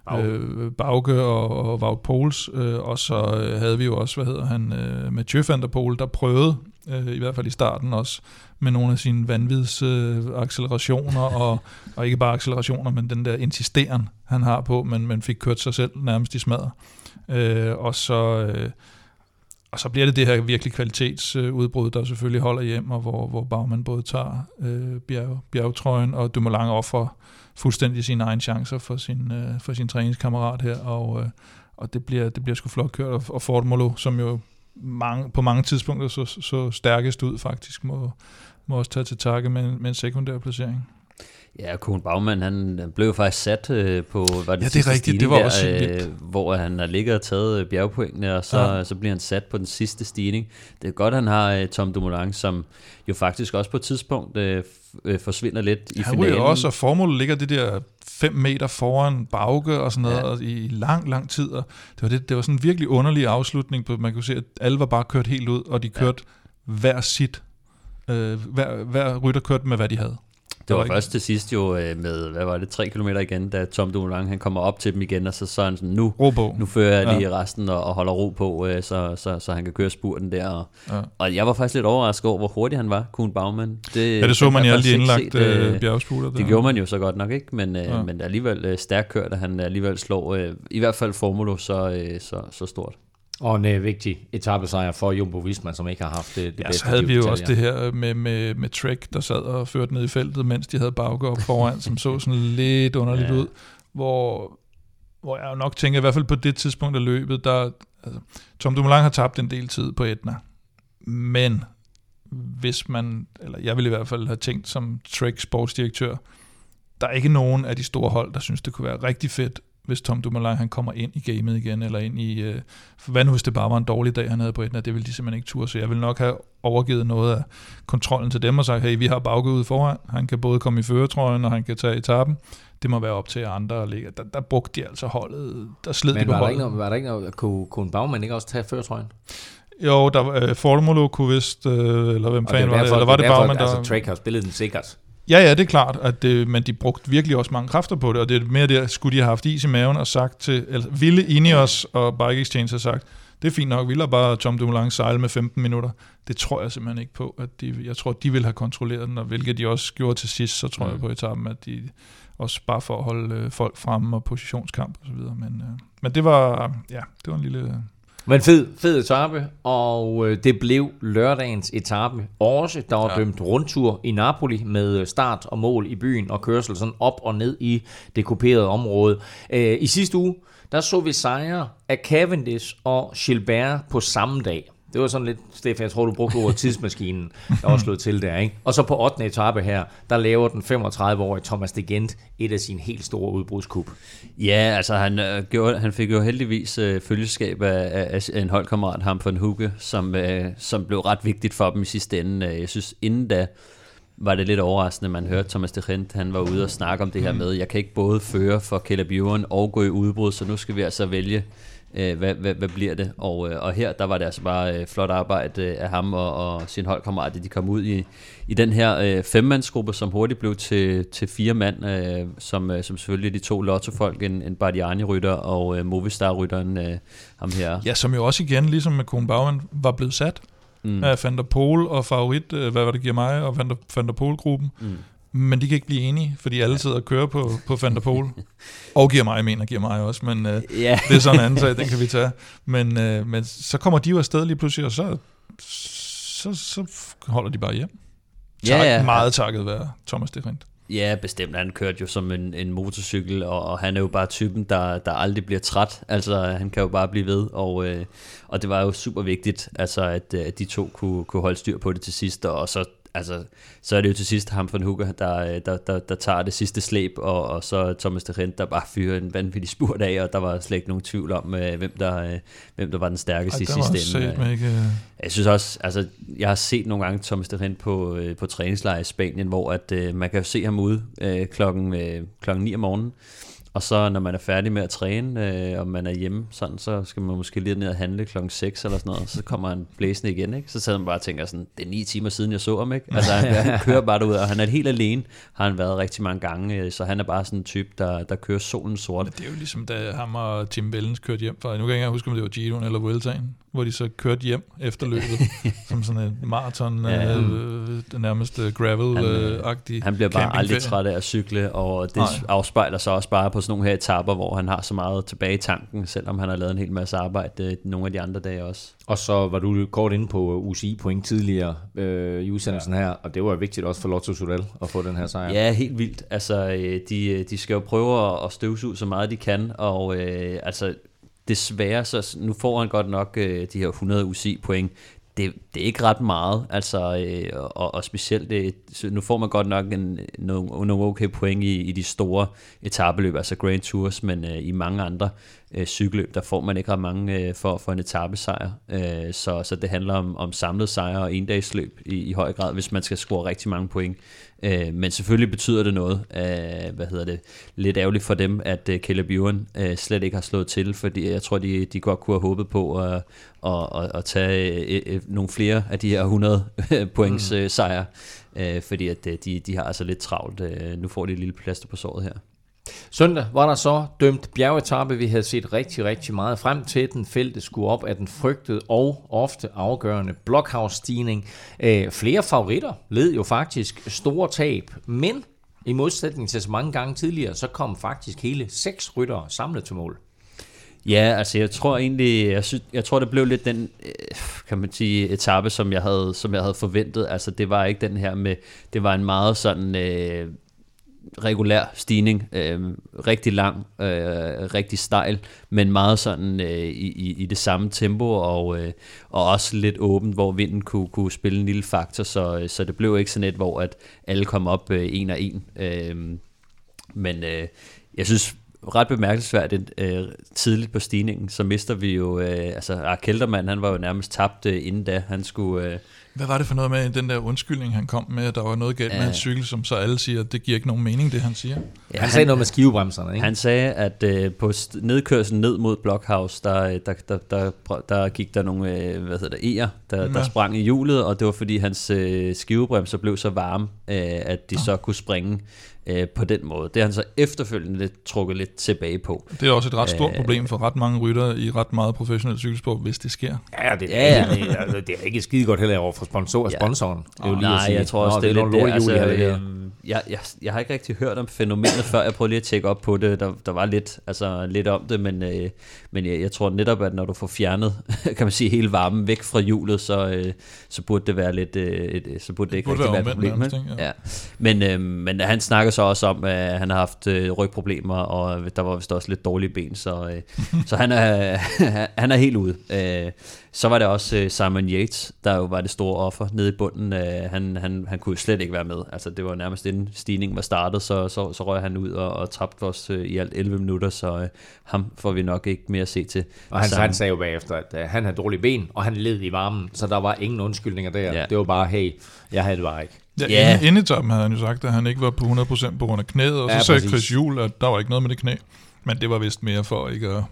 Bauke. øh, Bauke og, og Wout Poels, øh, og så øh, havde vi jo også, hvad hedder han, øh, Mathieu van der Poel, der prøvede, øh, i hvert fald i starten også, med nogle af sine vanvids øh, accelerationer, og, og ikke bare accelerationer, men den der insisteren, han har på, men, men fik kørt sig selv nærmest i smadret. Øh, og så... Øh, og så bliver det det her virkelig kvalitetsudbrud, der selvfølgelig holder hjem, og hvor, hvor Bagman både tager øh, bjerg, bjergtrøjen, og Dumoulin offer fuldstændig sine egne chancer for sin, øh, for sin træningskammerat her, og, øh, og det bliver, det bliver sgu flot kørt, og, og Formolo, som jo mange, på mange tidspunkter så, så stærkest ud faktisk, må, må også tage til takke med, med en sekundær placering. Ja, Kuhn Baumann, han blev faktisk sat øh, på, var det Ja, det er rigtigt, det var der, også vildt. hvor han har ligget og taget øh, bjergpointene, og så, Ja. så bliver han sat på den sidste stigning. Det er godt, han har øh, Tom Dumoulin, som jo faktisk også på et tidspunkt øh, øh, forsvinder lidt i Han finalen. ryger også, og Formolo ligger det der 5 meter foran Bauke og sådan noget. Ja. og i lang, lang tid, og det var, det, det var sådan en virkelig underlig afslutning, på, man kunne se, at alle var bare kørt helt ud, og de kørte ja. hver sit, øh, hver, hver rytter kørte med, hvad de havde. Det var ikke- først til sidst jo øh, med, hvad var det, 3 km igen, da Tom Dumoulin han kommer op til dem igen, og så, så han sådan, nu, Ro på. nu fører jeg Ja. lige resten og, og holder ro på, øh, så, så, så han kan køre spurten der. Og, Ja. og jeg var faktisk lidt overrasket over, hvor hurtig han var, Kuhn Baumann. Det, Ja, det så man i alle de indlagt ikke set, øh, bjergspuler. Det gjorde man jo så godt nok ikke, men, øh, Ja. ja. men alligevel øh, stærkt kørt, at han alligevel slår øh, i hvert fald Formulo så, øh, så, så stort. Og en øh, vigtig etappesejr for Jumbo Visma, som ikke har haft det, det Ja, bedste så havde vi jo detaljer. også det her med, med, med Trek, der sad og førte ned i feltet, mens de havde Bauke op foran, som så sådan lidt underligt Ja. ud, hvor, hvor jeg jo nok tænker, i hvert fald på det tidspunkt af løbet, der, altså, Tom Dumoulin har tabt en del tid på Etna, men hvis man, eller jeg vil i hvert fald have tænkt som Trek sportsdirektør, der er ikke nogen af de store hold, der synes, det kunne være rigtig fedt, hvis Tom Dumoulin han kommer ind i gamet igen, eller ind i, øh, hvad nu hvis det bare var en dårlig dag, han havde på Etna, det ville de simpelthen ikke turde, så jeg vil nok have overgivet noget af kontrollen til dem og sagt, hey, vi har Bauke ude foran, han kan både komme i føretrøjen, og han kan tage etappen, det må være op til andre at ligge. Der, der brugte de altså holdet, der sled de Men på var der, holdet. ikke noget, var der ikke noget, kunne, kunne Baumann ikke også tage førtrøjen? Jo, der var øh, Formolo kunne vist, øh, eller hvem fanden var det, eller var det, derfor, Baumann, der... Altså, Trek har spillet den sikkert. Ja, ja, det er klart, at det, men de brugte virkelig også mange kræfter på det, og det er mere der, skulle de have haft is i maven og sagt til, eller ville Ineos og Bike Exchange have sagt, det er fint nok, vi lader bare Tom Dumoulin sejle med 15 minutter. Det tror jeg simpelthen ikke på. At de, jeg tror, de ville have kontrolleret den, og hvilket de også gjorde til sidst, så tror mm. jeg på etappen, at de også bare for at holde øh, folk fremme og positionskamp og så videre. Men, øh, men det var, ja, det var en lille... Men fed, fed etape, og øh, det blev lørdagens etape også. Der var ja. dømt rundtur i Napoli med start og mål i byen og kørsel sådan op og ned i det kuperede område. Øh, I sidste uge, der så vi sejre af Cavendish og Gilbert på samme dag. Det var sådan lidt, Stefan, jeg tror, du brugte ordet tidsmaskinen, der også slået til der, ikke? Og så på 8. etape her, der laver den 35-årige Thomas de Gent et af sine helt store udbrudskup. Ja, altså han, øh, gjorde, han fik jo heldigvis øh, følgeskab af, af, af en holdkammerat, ham von Hugge, som, øh, som blev ret vigtigt for dem i sidste ende. Øh, Jeg synes, inden da var det lidt overraskende, man hørte Thomas de Gent, han var ude og snakke om det her med, jeg kan ikke både føre for Caleb Ewan og gå i udbrud, så nu skal vi altså vælge, øh, hvad, hvad, hvad bliver det? Og, øh, og her, der var det altså bare øh, flot arbejde øh, af ham og, og sin holdkammerat, at de kom ud i, i den her øh, femmandsgruppe, som hurtigt blev til, til fire mand, øh, som, øh, som selvfølgelig de to lottofolk, en, en Bardiani-rytter og øh, Movistar-rytteren, øh, ham her. Ja, som jo også igen, ligesom med Kuhn Baumann, var blevet sat mm. af Van der Pol og favorit, øh, hvad var det, giver mig, og Van der, Van der Pol-gruppen. Mm. Men de kan ikke blive enige, fordi alle sidder og kører på, på Van der Pol. og giver mig, mener giver mig også, men øh, Ja. det er sådan en anden sag, den kan vi tage. Men, øh, men så kommer de jo afsted lige pludselig, og så, så, så holder de bare hjem. Tak, Ja, ja. Meget takket være Thomas de Rent. Ja, bestemt. Han kørte jo som en, en motorcykel, og, og han er jo bare typen, der, der aldrig bliver træt. Altså, han kan jo bare blive ved, og, øh, og det var jo super vigtigt, altså, at, at de to kunne, kunne holde styr på det til sidst, og så altså, så er det jo til sidst ham von Hugger, der, der, der, der tager det sidste slæb, og, og så Thomas de Rent, der bare fyrer en vanvittig spurt af, og der var slet ikke nogen tvivl om, øh, hvem, der, øh, hvem der var den stærkeste Ej, i sidste ende. Ikke... Jeg synes også, altså, jeg har set nogle gange Thomas de Rent på, på træningslejr i Spanien, hvor at, man kan se ham ude øh, klokken, øh, klokken 9 om morgenen, og så når man er færdig med at træne, øh, og man er hjemme, sådan, så skal man måske lige ned og handle klokken 6 eller sådan noget, så kommer han blæsende igen, ikke? Så sidder man bare og tænker sådan, det er ni timer siden, jeg så ham, ikke? Altså han, han kører bare derud, og han er helt alene, har han været rigtig mange gange, øh, så han er bare sådan en type, der, der kører solen sort. Men det er jo ligesom, da ham og Tim Bellens kørte hjem fra, nu kan jeg ikke engang huske, om det var Giroen eller Vueltaen, hvor de så kørte hjem efter løbet, som sådan en maraton, ja, øh, det nærmeste gravel-agtig Han, han bliver bare aldrig træt af at cykle, og det Nej. afspejler sig også bare på sådan nogle her etaper, hvor han har så meget tilbage i tanken, selvom han har lavet en hel masse arbejde øh, nogle af de andre dage også. Og så var du kort inde på UCI-point tidligere øh, i udsendelsen ja. her, og det var vigtigt også for Lotto Sudal at få den her sejr. Ja, helt vildt. Altså, øh, de, de skal jo prøve at støvsuge så meget de kan, og øh, altså desværre, så nu får han godt nok øh, de her 100 UCI-point. Det, det er ikke ret meget, altså, øh, og, og specielt, øh, det, nu får man godt nok en, nogle, nogle okay point i, i de store etabeløb, altså Grand Tours, men øh, i mange andre øh, cykelløb, der får man ikke ret mange øh, for, for en etappesejr. Øh, så, så det handler om, om samlet sejr og endagsløb i, i høj grad, hvis man skal score rigtig mange point. Øh, men selvfølgelig betyder det noget, øh, hvad hedder det, lidt ærgerligt for dem, at øh, Caleb Ewan øh, slet ikke har slået til, fordi jeg tror, de, de godt kunne have håbet på at, at, at, at tage øh, øh, nogle flere af de her 100 points mm. øh, sejre, øh, fordi at øh, de, de har altså lidt travlt. Øh, nu får de et lille plaster på såret her. Søndag var der så dømt bjergetappe. Vi havde set rigtig, rigtig meget frem til den. Feltet skulle op af den frygtede og ofte afgørende blockhouse-stigning. Øh, flere favoritter led jo faktisk store tab, men i modsætning til så mange gange tidligere, så kom faktisk hele seks ryttere samlet til mål. Ja, altså jeg tror egentlig, jeg, synes, jeg tror det blev lidt den, øh, kan man sige, etape, som jeg havde, som jeg havde forventet. Altså det var ikke den her med, det var en meget sådan øh, regulær stigning, øh, rigtig lang, øh, rigtig stejl, men meget sådan øh, i, i det samme tempo, og, øh, og også lidt åbent, hvor vinden kunne, kunne spille en lille faktor, så, øh, så det blev ikke sådan et, hvor at alle kom op øh, en og en. Øh, men øh, jeg synes ret bemærkelsesværdigt øh, tidligt på stigningen, så mister vi jo, øh, altså Kelderman, han var jo nærmest tabt øh, inden da, han skulle... Øh, hvad var det for noget med den der undskyldning, han kom med, at der var noget galt ja. med hans cykel, som så alle siger, at det giver ikke nogen mening, det han siger? Ja, han sagde noget med skivebremserne, ikke? Han sagde, at øh, på nedkørselen ned mod Blockhouse, der, der, der, der, der gik der nogle, øh, hvad hedder det, eger, der, ja. der sprang i hjulet, og det var fordi hans øh, skivebremser blev så varme, øh, at de ja. så kunne springe øh, på den måde. Det har han så efterfølgende lidt, trukket lidt tilbage på. Det er også et ret stort Æh, problem for ret mange rytter i ret meget professionel cykelsport, hvis det sker. Ja, det, ja, ja. det, er, det er ikke skide godt heller over for sponsor, ja. sponsoren. Det er jo lige nej, jeg tror også, Nå, det er, det er lidt det. Altså, øh, jeg, jeg, jeg har ikke rigtig hørt om fænomenet før. Jeg prøvede lige at tjekke op på det. Der, der var lidt, altså, lidt om det, men, øh, men jeg, jeg tror netop, at når du får fjernet, kan man sige, hele varmen væk fra hjulet, så, øh, så burde det være lidt, øh, et, så burde det ikke det burde rigtig være et problem. Nærmest, ja. Ja. Men, øh, men han snakker så også om, at han har haft øh, rygproblemer, og der var vist også lidt dårlige ben, så, øh, så han, er, han er helt ude. Øh, så var det også øh, Simon Yates, der jo var det store offer nede i bunden. Øh, han, han, han kunne jo slet ikke være med. Altså det var nærmest inden stigningen var startet, så, så, så røg han ud og, og tabte os øh, i alt 11 minutter, så øh, ham får vi nok ikke mere at se til. Og han, han sagde jo bagefter, at han havde dårlige ben, og han led i varmen, så der var ingen undskyldninger der. Ja. Det var bare, hey, jeg havde det bare ikke. Ja, yeah. inden, inden havde han jo sagt, at han ikke var på 100% på grund af knæet, og så ja, sagde Chris Juhl, at der var ikke noget med det knæ. Men det var vist mere for ikke at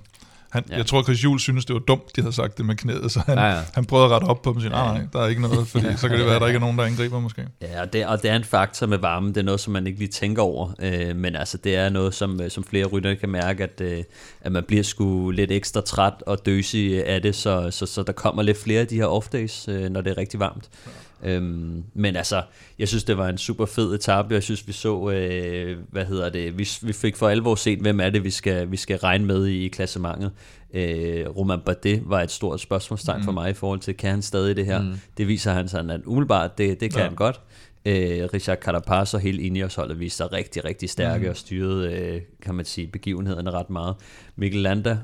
han, ja. Jeg tror, Chris Juhl synes, det var dumt, de havde sagt det med knæet, så han, ja, ja. han prøvede at rette op på dem og sige, nej, nej, der er ikke noget, fordi så kan det være, at der ikke er nogen, der angriber måske. Ja, og det, og det er en faktor med varme, det er noget, som man ikke lige tænker over, øh, men altså, det er noget, som, øh, som flere rytter kan mærke, at, øh, at man bliver sgu lidt ekstra træt og døsig af det, så, så, så der kommer lidt flere af de her off-days, øh, når det er rigtig varmt. Ja. Øhm, men altså, jeg synes, det var en super fed etape. Jeg synes, vi så, øh, hvad hedder det, vi, vi fik for alvor set, hvem er det, vi skal, vi skal regne med i, i klassementet. Øh, Roman Bardet var et stort spørgsmålstegn mm. for mig i forhold til, kan han stadig det her? Mm. Det viser han sådan, at umiddelbart, det, det kan ja. han godt. Øh, Richard Carapaz og hele Ineos-holdet viste sig rigtig, rigtig stærke mm. og styrede, øh, kan man sige, begivenhederne ret meget. Mikkel Landa,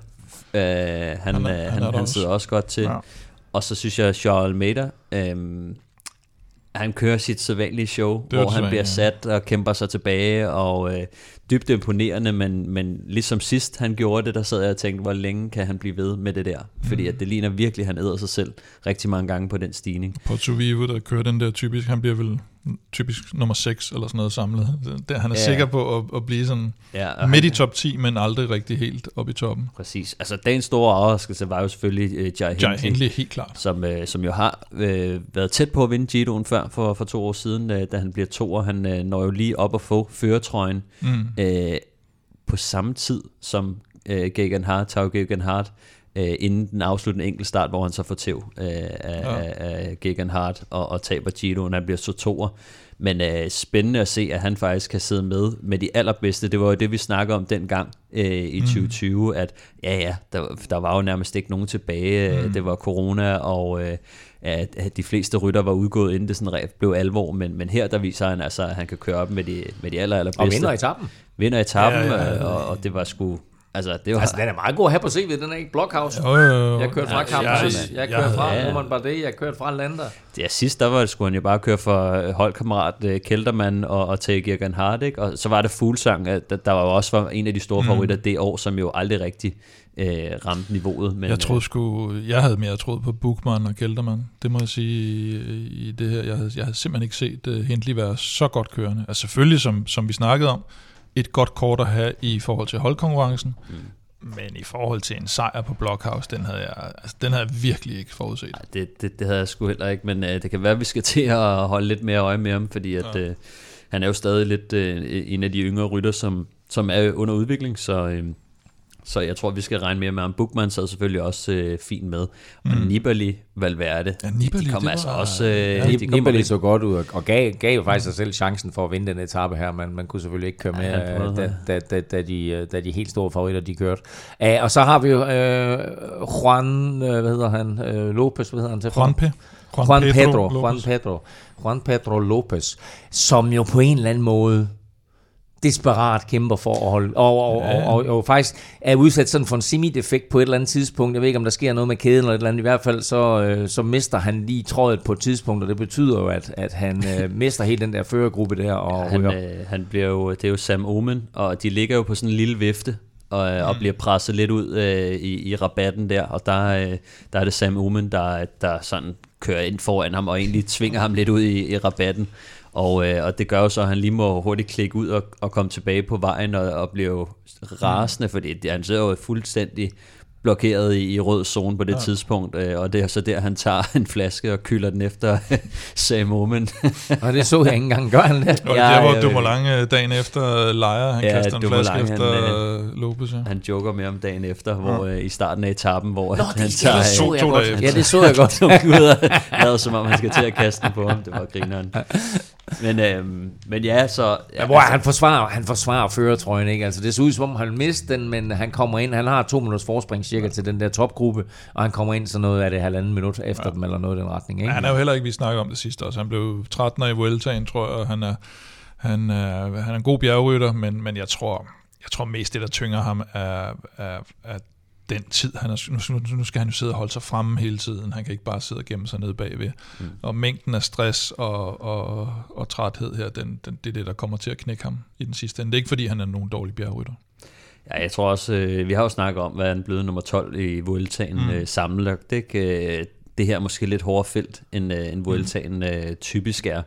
øh, han, han, han, han, han sidder også godt til. Ja. Og så synes jeg, Charles Almeida, øh, han kører sit sædvanlige show, hvor han bliver sat og kæmper sig tilbage, og øh, dybt imponerende, men, men ligesom sidst han gjorde det, der sad jeg og tænkte, hvor længe kan han blive ved med det der? Fordi mm. at det ligner virkelig, at han æder sig selv rigtig mange gange på den stigning. På Tuvivo, der kører den der typisk, han bliver vel typisk nummer 6 eller sådan noget samlet. Der, han er ja. sikker på at, at blive sådan ja, midt i top 10, men aldrig rigtig helt op i toppen. Præcis. Altså dagens store overraskelse var jo selvfølgelig uh, Jai Hindley, Hindley, helt klart. Som, uh, som jo har uh, været tæt på at vinde Giroen før for, for to år siden, uh, da han bliver to, og han uh, når jo lige op at få føretrøjen mm. Uh, på samme tid som uh, Gegan Hart, Tau Gegan Hart, øh, inden den afsluttende enkeltstart, hvor han så får tæv øh, af, ja. af, af Gegan Hart og, og taber Giro, og han bliver så toer. Men øh, spændende at se, at han faktisk kan sidde med med de allerbedste. Det var jo det, vi snakkede om dengang øh, i mm. 2020, at ja, ja, der, der var jo nærmest ikke nogen tilbage. Mm. Det var corona, og øh, at, de fleste rytter var udgået, inden det sådan blev alvor. Men, men her, der viser han altså, at han kan køre op med de, med de aller, allerbedste. Og vinder etappen. Vinder etappen, ja, ja, ja, ja. Og, og det var sgu Altså, det var... altså, den er meget god at have på CV, den er ikke Blockhouse. Jo, jo, jo. Jeg kørte fra ja, Campos, jeg, jeg kørte fra ja. Roman Bardet, jeg kørte fra Lander. Ja, sidst der var det, skulle han jo bare køre for øh, holdkammerat uh, Keltermann og, og tage Gergen Hardik, og så var det Fuglsang, der, der var jo også var en af de store mm. favoritter det år, som jo aldrig rigtig uh, ramte niveauet. Men, jeg troede sgu, jeg havde mere troet på Bukman og Keltermann. Det må jeg sige i det her. Jeg havde, jeg havde simpelthen ikke set uh, Hindley være så godt kørende. Altså selvfølgelig, som, som vi snakkede om, et godt kort at have i forhold til holdkonkurrencen. Mm. Men i forhold til en sejr på Blockhouse, den havde jeg, altså, den havde jeg virkelig ikke forudset. Nej, det, det, det havde jeg sgu heller ikke, men uh, det kan være, at vi skal til at holde lidt mere øje med ham, fordi at, ja. uh, han er jo stadig lidt uh, en af de yngre rytter, som, som er under udvikling, så, uh, så jeg tror, vi skal regne mere med ham. Bookman sad selvfølgelig også øh, fint med. Og mm. Nibali, Valverde, ja, Nibali, de kom altså var, også... Øh, ja, de kom Nibali så godt ud, og gav, gav jo faktisk sig selv chancen for at vinde den etape her, men man kunne selvfølgelig ikke køre med, ja, da, da, da, da, de, øh, da de helt store favoritter, de kørte. Uh, og så har vi jo øh, Juan, øh, hvad hedder han, øh, Lopez, hvad hedder han til? Juan P. Juan, Juan Pedro, Pedro Juan Pedro, Juan Pedro Lopez, som jo på en eller anden måde desperat kæmper for at holde, og, og, ja. og, og, og, og faktisk er udsat sådan for en semi-defekt på et eller andet tidspunkt. Jeg ved ikke, om der sker noget med kæden eller et eller andet. I hvert fald så, øh, så mister han lige trådet på et tidspunkt, og det betyder jo, at, at han øh, mister hele den der førergruppe der. Og ja, han, øh, han bliver jo, det er jo Sam Omen, og de ligger jo på sådan en lille vifte, og, mm. og bliver presset lidt ud øh, i, i rabatten der, og der, øh, der er det Sam Omen, der, der sådan kører ind foran ham, og egentlig tvinger ham lidt ud i, i rabatten. Og, øh, og det gør jo så, at han lige må hurtigt klikke ud og, og komme tilbage på vejen og, og blive rasende, fordi det, han sidder jo fuldstændig blokeret i, i rød zone på det ja. tidspunkt, øh, og det er så der, han tager en flaske og kylder den efter Sam Omen. og det så jeg ikke engang, gør han det? Og ja, det var Dumoulin øh, dagen efter lejer, han ja, kaster en Dumoulin, flaske efter han, øh, Lopez. Ja. Han joker med om dagen efter, hvor ja. øh, i starten af etappen, hvor Nå, han det, tager... Det så jeg godt. Ja, det så jeg godt. ud og lavede, som om han skal til at kaste den på ham. Det var grineren. Men, øhm, men ja, så... Ja, ja, hvor altså, han forsvarer, han forsvarer føretrøjen, ikke? Altså, det ser ud som om, han mister den, men han kommer ind, han har to minutters forspring cirka ja. til den der topgruppe, og han kommer ind så noget af det halvanden minut efter ja. dem, eller noget i den retning, ikke? Ja, han er jo heller ikke, vi snakker om det sidste også. Han blev 13 i Vueltaen, tror jeg, og han er, han, er, han er en god bjergrytter, men, men jeg tror, jeg tror mest det, der tynger ham, er, er, er den tid, han er, nu, nu skal han jo sidde og holde sig fremme hele tiden. Han kan ikke bare sidde og gemme sig ned bagved. Mm. Og mængden af stress og, og, og træthed her, den, den, det er det, der kommer til at knække ham i den sidste ende. Det er ikke, fordi han er nogen dårlig bjergrytter. Ja, jeg tror også, øh, vi har jo snakket om, hvad han blevet nummer 12 i Vueltaen mm. øh, sammenlagt. Det, øh, det her er måske lidt hårdere felt, end, øh, end Vueltaen mm. øh, typisk er.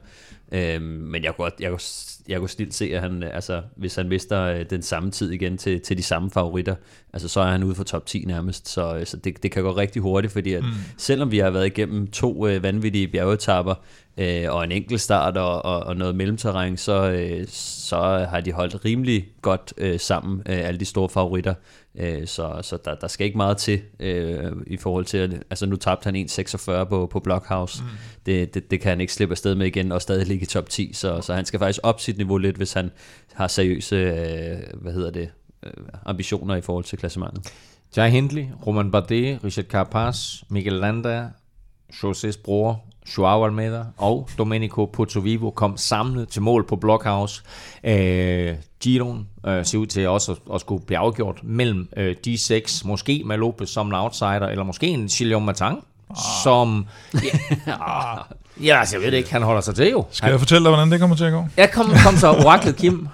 Øh, men jeg kunne, jeg, kunne, jeg kunne stilt se, at han, altså, hvis han mister øh, den samme tid igen til, til de samme favoritter, altså, så er han ude for top 10 nærmest. Så, øh, så det, det kan gå rigtig hurtigt, fordi at, mm. selvom vi har været igennem to øh, vanvittige bjergetapper, øh, og en enkelt start og, og, og noget mellemterræn, så, øh, så har de holdt rimelig godt øh, sammen, øh, alle de store favoritter. Øh, så så der, der skal ikke meget til øh, i forhold til, altså nu tabte han 1,46 på, på Blockhouse. Mm. Det, det, det kan han ikke slippe afsted med igen, og stadig ligge i top 10, så, så han skal faktisk op sit niveau lidt, hvis han har seriøse, øh, hvad hedder det, øh, ambitioner i forhold til klassementet. Jai Hindley, Roman Bardet, Richard Carapaz, Miguel Landa, Josés bror, Joao Almeida og Domenico Pozzovivo kom samlet til mål på Blockhouse. Øh, Giron øh, ser ud til også at, at skulle blive afgjort mellem øh, de seks, måske med Lopez som en outsider, eller måske en Chilion Matang, ah. som... Ja, ja, altså, jeg ved det ikke, han holder sig til jo. Skal jeg fortælle dig, hvordan det kommer til at gå? Ja, kom, kom så, oraklet Kim.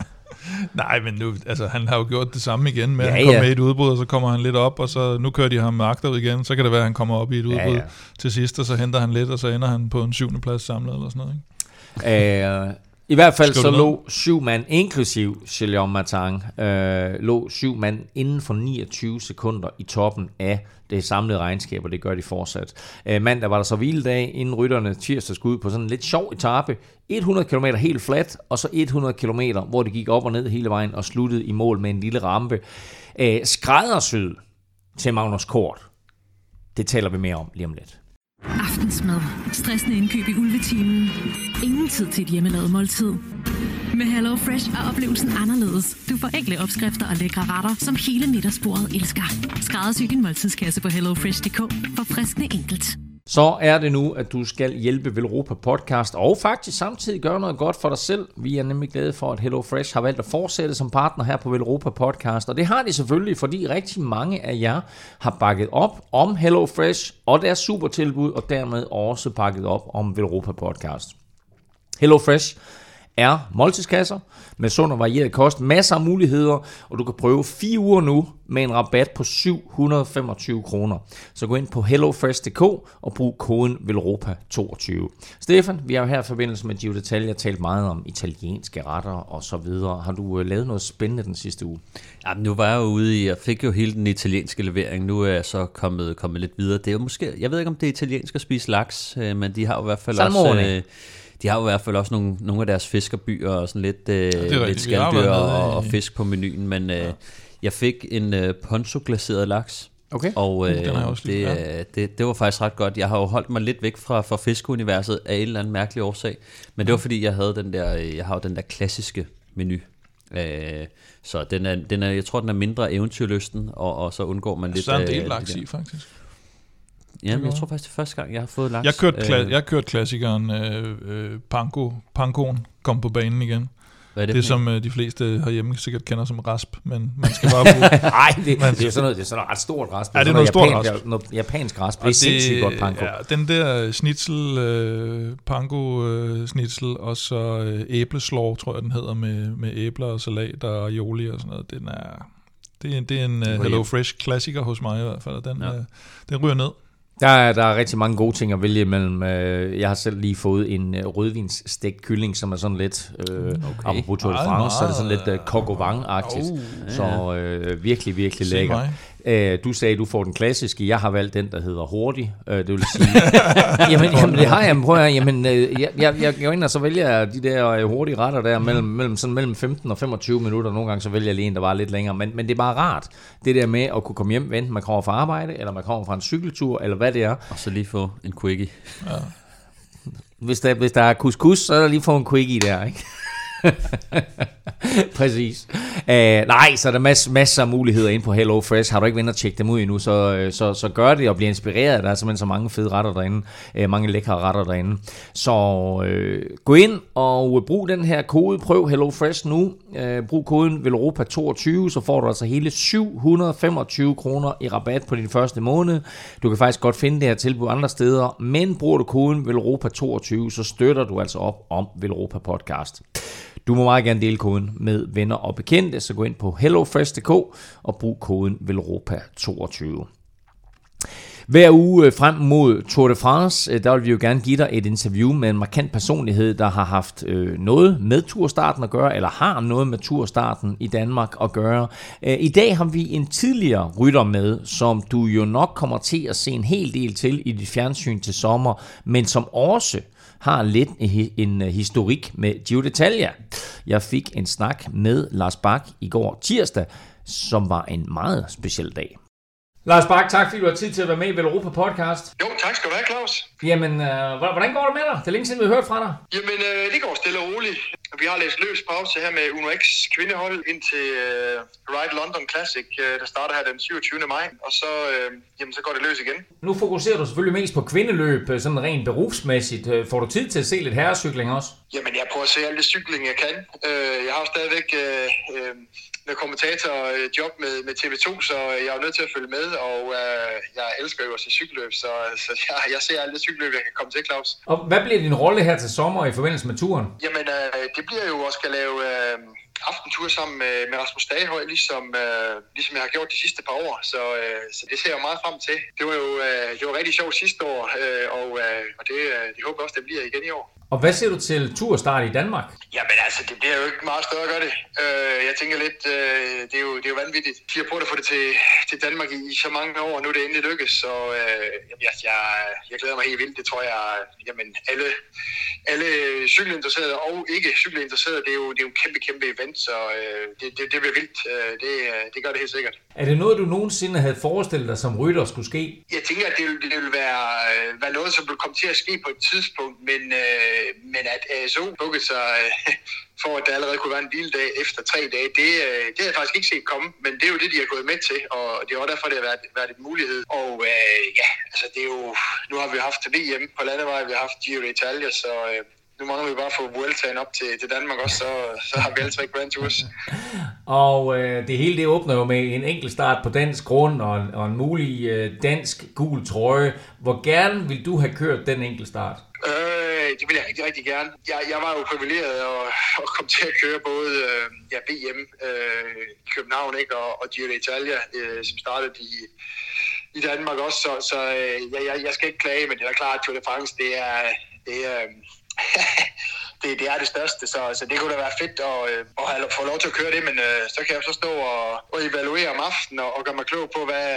Nej, men nu, altså, han har jo gjort det samme igen med, ja, at han kommer ja. med i et udbrud, og så kommer han lidt op, og så nu kører de ham ud igen, så kan det være, at han kommer op i et udbrud ja, ja. til sidst, og så henter han lidt, og så ender han på en syvende plads samlet, eller sådan noget, ikke? Øh, i hvert fald så lå syv mand, inklusiv Chilion Matang, øh, lå syv mand inden for 29 sekunder i toppen af det samlede regnskab, og det gør de fortsat. Øh, mandag var der så hviledag, inden rytterne tirsdag skulle ud på sådan en lidt sjov etape. 100 km helt fladt, og så 100 km, hvor det gik op og ned hele vejen og sluttede i mål med en lille rampe. Øh, skræddersyd til Magnus Kort. Det taler vi mere om lige om lidt. Aftensmad. Stressende indkøb i ulvetimen. Ingen tid til et hjemmelavet måltid. Med Hello Fresh er oplevelsen anderledes. Du får enkle opskrifter og lækre retter, som hele middagsbordet elsker. Skræddersy din måltidskasse på hellofresh.dk for friskende enkelt så er det nu, at du skal hjælpe Velropa Podcast, og faktisk samtidig gøre noget godt for dig selv. Vi er nemlig glade for, at HelloFresh har valgt at fortsætte som partner her på Velropa Podcast, og det har de selvfølgelig, fordi rigtig mange af jer har bakket op om HelloFresh og deres supertilbud, og dermed også bakket op om Velropa Podcast. HelloFresh er måltidskasser med sund og varieret kost, masser af muligheder, og du kan prøve fire uger nu med en rabat på 725 kroner. Så gå ind på hellofresh.dk og brug koden VELROPA22. Stefan, vi har jo her i forbindelse med Gio Detaljer talt meget om italienske retter og så videre. Har du øh, lavet noget spændende den sidste uge? Ja, nu var jeg jo ude i, jeg fik jo hele den italienske levering, nu er jeg så kommet, kommet lidt videre. Det er jo måske, jeg ved ikke om det er italiensk at spise laks, øh, men de har jo i hvert fald Salmone. også... Øh, de har jo i hvert fald også nogle, nogle af deres fiskerbyer og sådan lidt, øh, ja, lidt skalddyr og, og fisk på menuen, men øh, ja. jeg fik en øh, ponzo-glaseret laks. Okay. Og øh, uh, det, ja. det, det var faktisk ret godt. Jeg har jo holdt mig lidt væk fra, fra fiskeuniverset af en eller anden mærkelig årsag. Men det var fordi, jeg havde den der, jeg har jo den der klassiske menu. Øh, så den er, den er, jeg tror, den er mindre eventyrlysten, og, og så undgår man lidt... Så er en del laks i, faktisk. Ja, jeg tror faktisk, det er første gang, jeg har fået laks. Jeg kørte, kla- øh, jeg kørte klassikeren øh, øh, Panko, Pankoen kom på banen igen. Hvad er det, det som øh, de fleste herhjemme sikkert kender som rasp, men man skal bare bruge... Nej, det, man, det, er sådan noget, det er sådan noget ret stort rasp. Ja, det er noget, noget stort rasp. Noget japansk rasp. Det er sindssygt godt panko. Ja, den der schnitzel, øh, panko øh, schnitzel, og så øh, æbleslår, tror jeg den hedder, med, med æbler og salat og aioli og sådan noget, den er... Det er, det er en uh, Hello Fresh klassiker hos mig i hvert fald, og den, ja. uh, den ryger ned. Der er, der er rigtig mange gode ting at vælge imellem. Øh, jeg har selv lige fået en øh, rødvinsstegt kylling, som er sådan lidt, øh, okay. apropos Tour de France, så er det sådan lidt uh, coq au vin-agtigt. Oh, ja. Så øh, virkelig, virkelig lækker. Øh, du sagde, du får den klassiske. Jeg har valgt den, der hedder hurtig. Øh, det vil sige... jamen, jamen, det har jeg. Prøv at, jamen, øh, jeg, jeg, jeg går ind, og så vælger jeg de der øh, hurtige retter der mellem, mellem, sådan mellem 15 og 25 minutter. Nogle gange så vælger jeg lige en, der var lidt længere. Men, men det er bare rart, det der med at kunne komme hjem, enten man kommer fra arbejde, eller man kommer fra en cykeltur, eller hvad det er. Og så lige få en quickie. Ja. Hvis der, hvis der er couscous, så er der lige få en quickie der, ikke? Præcis. Uh, nej, så er der masser, masser af muligheder ind på Hello Fresh. Har du ikke vendt at tjekke dem ud endnu, så, øh, så, så gør det og bliver inspireret. Der er simpelthen så mange fede retter derinde. Uh, mange lækre retter derinde. Så uh, gå ind og brug den her kode. Prøv Hello Fresh nu. Uh, brug koden VELOROPA22, så får du altså hele 725 kroner i rabat på din første måned. Du kan faktisk godt finde det her tilbud andre steder, men bruger du koden VELOROPA22, så støtter du altså op om Velropa Podcast. Du må meget gerne dele koden med venner og bekendte, så gå ind på hellofresh.dk og brug koden VELROPA22. Hver uge øh, frem mod Tour de France, øh, der vil vi jo gerne give dig et interview med en markant personlighed, der har haft øh, noget med turstarten at gøre, eller har noget med turstarten i Danmark at gøre. I dag har vi en tidligere rytter med, som du jo nok kommer til at se en hel del til i dit fjernsyn til sommer, men som også har lidt en øh, historik med Gio Detalja. Jeg fik en snak med Lars Bak i går tirsdag, som var en meget speciel dag. Lars Bak, tak fordi du har tid til at være med i Europa Podcast. Jo, tak skal du have, Claus. Jamen, øh, hvordan går det med dig? Det er længe siden, vi har hørt fra dig. Jamen, øh, det går stille og roligt. vi har lidt løs pause her med Uno X kvindehold ind til uh, Ride London Classic, uh, der starter her den 27. maj, og så, uh, jamen, så går det løs igen. Nu fokuserer du selvfølgelig mest på kvindeløb, sådan rent berufsmæssigt. Får du tid til at se lidt herrecykling også? Jamen, jeg prøver at se alt det cykling, jeg kan. Uh, jeg har stadigvæk uh, uh, med kommentatorjob med, med TV2, så jeg er nødt til at følge med, og uh, jeg elsker jo at se cykelløb, så, så jeg, jeg ser alt det cykelløb, jeg kan komme til, Claus. Og hvad bliver din rolle her til sommer i forbindelse med turen? Jamen, uh, det bliver jo at skal lave uh, aftentur sammen med, med Rasmus Dagehøj, ligesom, uh, ligesom jeg har gjort de sidste par år, så, uh, så det ser jeg meget frem til. Det var jo uh, det var rigtig sjovt sidste år, uh, og, uh, og det, uh, det håber jeg også, det bliver igen i år. Og hvad ser du til turstart i Danmark? Jamen altså, det bliver jo ikke meget større at gøre det. Uh, jeg tænker lidt, uh, det, er jo, det er jo vanvittigt. De har prøvet at få det til, til Danmark i, i så mange år, og nu er det endelig lykkes. Så uh, jamen, jeg, jeg, jeg glæder mig helt vildt. Det tror jeg, jamen alle, alle cykelinteresserede og ikke cykelinteresserede, det er jo, det er jo en kæmpe, kæmpe event, så uh, det, det, det bliver vildt. Uh, det, det gør det helt sikkert. Er det noget, du nogensinde havde forestillet dig som rytter skulle ske? Jeg tænker, at det, det vil være, være noget, som vil komme til at ske på et tidspunkt, men, øh, Øh, men at ASO bukkede sig øh, for, at der allerede kunne være en hviledag efter tre dage, det, øh, det havde jeg faktisk ikke set komme, men det er jo det, de har gået med til, og det er også derfor, det har været, været en mulighed. Og øh, ja, altså det er jo, nu har vi haft VM på landevej, vi har haft Giro d'Italia, så øh, nu mangler vi bare at få Vueltaen op til, til Danmark også, så, så har vi alle tre Grand Tours. Og øh, det hele det åbner jo med en enkelt start på dansk grund og, og en mulig øh, dansk gul trøje. Hvor gerne vil du have kørt den enkelt start? Øh, det vil jeg rigtig, rigtig gerne. Jeg, jeg var jo privilegeret at, at komme til at køre både øh, ja, VM øh, i København ikke, og, og Giro d'Italia, øh, som startede i, i Danmark også. Så, så øh, jeg, jeg skal ikke klage, men det er klart, at Tour de France, det er... Det er det, det er det største, så, så det kunne da være fedt at, øh, at have, få lov til at køre det, men øh, så kan jeg så stå og, og evaluere om aftenen og, og gøre mig klog på, hvad,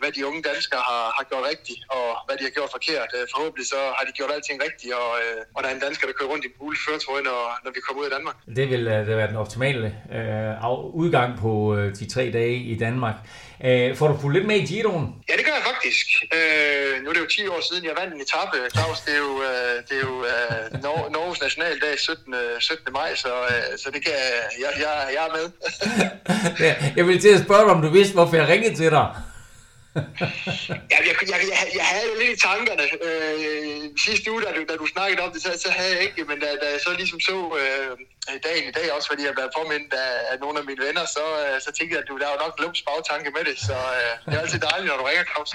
hvad de unge danskere har, har gjort rigtigt, og hvad de har gjort forkert. Øh, forhåbentlig så har de gjort alting rigtigt, og, øh, og der er en dansker, der kører rundt i gule førtrøje, når, når vi kommer ud af Danmark. Det vil øh, det være den optimale øh, udgang på øh, de tre dage i Danmark. Uh, får du fulgt lidt med i Giroen? Ja, det gør jeg faktisk. Uh, nu er det jo 10 år siden, jeg vandt en etape, Claus. Det er jo, uh, det er jo uh, Nor- Norges nationaldag 17. 17. maj, så, uh, så det kan jeg, jeg, jeg er med. jeg vil til at spørge dig, om du vidste, hvorfor jeg ringede til dig. Ja, jeg, jeg, jeg, jeg havde det lidt i tankerne. Øh, sidste uge, da du, da du snakkede om det, så, så havde jeg ikke, men da, da jeg så ligesom så øh, dagen i dag, også fordi jeg blev påmindet af, af nogle af mine venner, så, øh, så tænkte jeg, at du, der var nok lumps bagtanke med det, så øh, det er altid dejligt, når du ringer, Claus.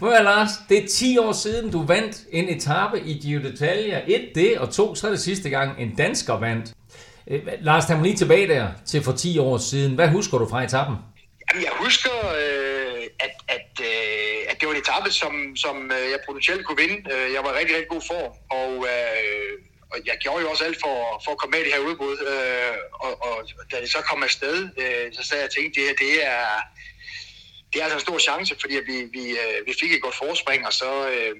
Hvor er Lars, det er 10 år siden, du vandt en etape i Giro d'Italia. Et det, og to, så er det sidste gang, en dansker vandt. Øh, Lars, tag mig lige tilbage der til for 10 år siden. Hvad husker du fra etappen? Jamen, jeg husker, øh, at, at, øh, at det var en etape, som, som øh, jeg potentielt kunne vinde. Øh, jeg var i rigtig, rigtig god form, og, øh, og jeg gjorde jo også alt for, for at komme med i det her udbud. Øh, og, og da det så kom afsted, øh, så sagde jeg, at det her, det er, det er altså en stor chance, fordi vi, vi, øh, vi fik et godt forspring, og så... Øh,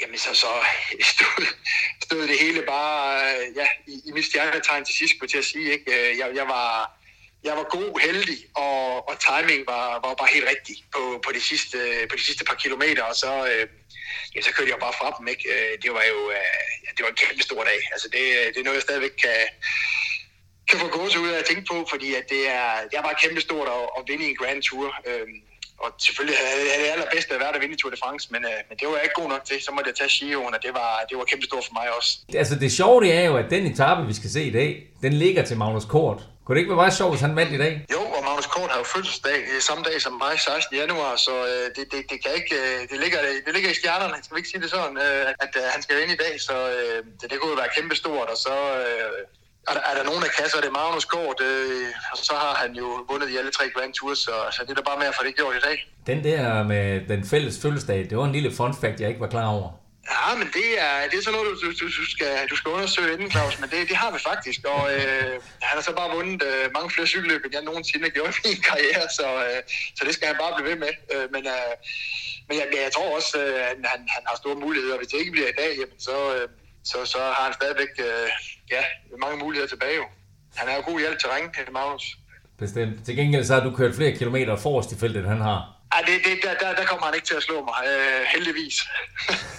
jamen så, så stod, stod det hele bare øh, ja, i, i mit stjernetegn til sidst, kunne til at sige. Ikke? Jeg, jeg var jeg var god, heldig, og, og timing var, var bare helt rigtig på, på, de sidste, på de sidste par kilometer, og så, øh, ja, så kørte jeg bare fra dem. Ikke? Øh, det var jo øh, ja, det var en kæmpe stor dag. Altså, det, det er noget, jeg stadigvæk kan, kan få gås ud af at tænke på, fordi at det, er, det er bare kæmpe stort at, at vinde en Grand Tour. Øh, og selvfølgelig havde det allerbedste at være der vinde i Tour de France, men, øh, men det var jeg ikke god nok til. Så måtte jeg tage Giroen, og det var, det var kæmpe stort for mig også. Altså det sjove det er jo, at den etape, vi skal se i dag, den ligger til Magnus Kort. Kunne det ikke være meget sjovt, hvis han vandt i dag? Jo, og Magnus Kort har jo fødselsdag øh, samme dag som mig, 16. januar, så øh, det, det, det, kan ikke, øh, det, ligger, det ligger i stjernerne, skal vi ikke sige det sådan, øh, at øh, han skal vinde i dag, så øh, det, det kunne jo være kæmpe stort, og så øh, er, der, er der nogen, der kan, så er det Magnus Kort, øh, og så har han jo vundet i alle tre Grand Tours, så, så det er da bare med at få det gjort i dag. Den der med den fælles fødselsdag, det var en lille fun fact, jeg ikke var klar over. Ja, men det er, det er sådan noget, du, du, du, skal, du skal undersøge inden, Claus, men det, det har vi faktisk, og øh, han har så bare vundet øh, mange flere cykelløb, end jeg nogensinde har gjort i min karriere, så, øh, så det skal han bare blive ved med. Øh, men øh, men jeg, jeg tror også, øh, han, han, han har store muligheder, hvis det ikke bliver i dag, jamen, så, øh, så, så har han stadigvæk øh, ja, mange muligheder tilbage. Jo. Han er jo god hjælp til ringen, Magnus. Bestemt. Til gengæld så har du kørt flere kilometer forrest i feltet, end han har. Ej, det, det, der, der, der kommer han ikke til at slå mig, øh, heldigvis.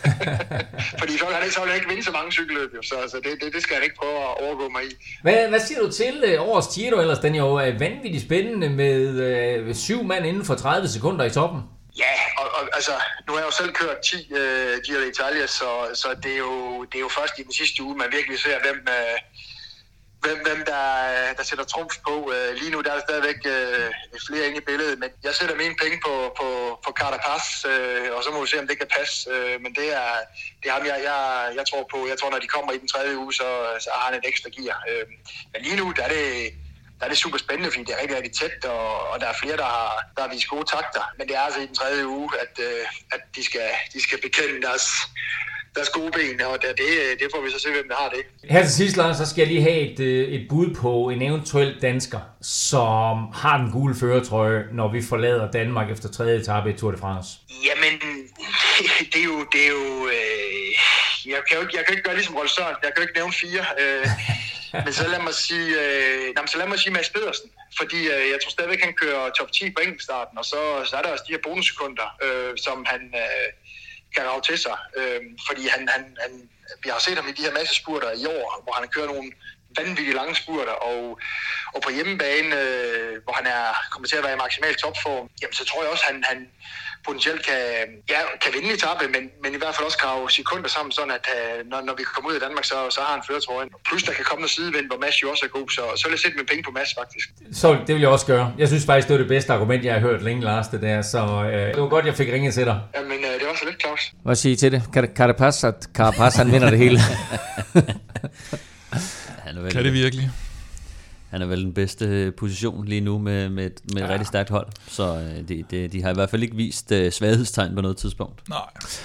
Fordi så vil, han ikke, så vil han ikke vinde så mange cykelløb, jo. så, så det, det, det skal han ikke prøve at overgå mig i. Hvad, hvad siger du til øh, årets Giro ellers? Den er jo øh, vanvittigt spændende med øh, syv mand inden for 30 sekunder i toppen. Ja, og, og altså, nu har jeg jo selv kørt 10 øh, Giro d'Italia, så, så det, er jo, det er jo først i den sidste uge, man virkelig ser, hvem, øh, hvem, hvem der, øh, der sætter trumf på. Øh, lige nu der er der stadigvæk øh, flere inde i billedet, men jeg sætter mine penge på, på, på Carapaz, øh, og så må vi se, om det kan passe. Øh, men det er, det er ham, jeg, jeg, jeg tror på. Jeg tror, når de kommer i den tredje uge, så, så har han et ekstra gear. Øh, men lige nu, der er det der er det super spændende, fordi det er rigtig, rigtig tæt, og, og der er flere, der har, der har vist gode takter. Men det er altså i den tredje uge, at, øh, at de, skal, de skal bekende deres, deres gode ben, og det, det, det får vi så se, hvem der har det. Her til sidst, Lars, så skal jeg lige have et, øh, et bud på en eventuel dansker, som har den gule føretrøje, når vi forlader Danmark efter tredje etape i Tour de France. Jamen, det er jo... Det er jo øh, jeg, kan jo ikke, jeg kan ikke gøre ligesom Rolf Søren. Jeg kan jo ikke nævne fire. Øh, men så lad mig sige, øh, nej, så lad mig sige Mads Pedersen. Fordi øh, jeg tror stadigvæk, han kører top 10 på enkeltstarten, og så, så er der også de her bonussekunder, øh, som han... Øh, kan rave til sig. Øh, fordi han, han, han, vi har set ham i de her masse spurter i år, hvor han kører nogle vanvittigt lange spurter, og, og på hjemmebane, øh, hvor han er kommet til at være i maksimal topform, jamen så tror jeg også, at han, han potentielt kan, ja, kan vinde etape, men, men i hvert fald også grave sekunder sammen, sådan at uh, når, når vi kommer ud af Danmark, så, så har han føretrøjen. Plus der kan komme noget sidevind, hvor Mads jo også er god, så, så vil jeg sætte mine penge på Mads faktisk. Så det vil jeg også gøre. Jeg synes faktisk, det var det bedste argument, jeg har hørt længe, Lars, det der, så øh, det var godt, jeg fik ringet til dig. Jamen, uh, det var så lidt, Claus. Hvad siger I til det? Kan, kan det passe, at Carapaz, han vinder det hele? Han er vel, Kan det virkelig? Han er vel den bedste position lige nu med, med, et- med et ja. rigtig stærkt hold. Så øh, de, de, de har i hvert fald ikke vist øh, svaghedstegn på noget tidspunkt. Nej.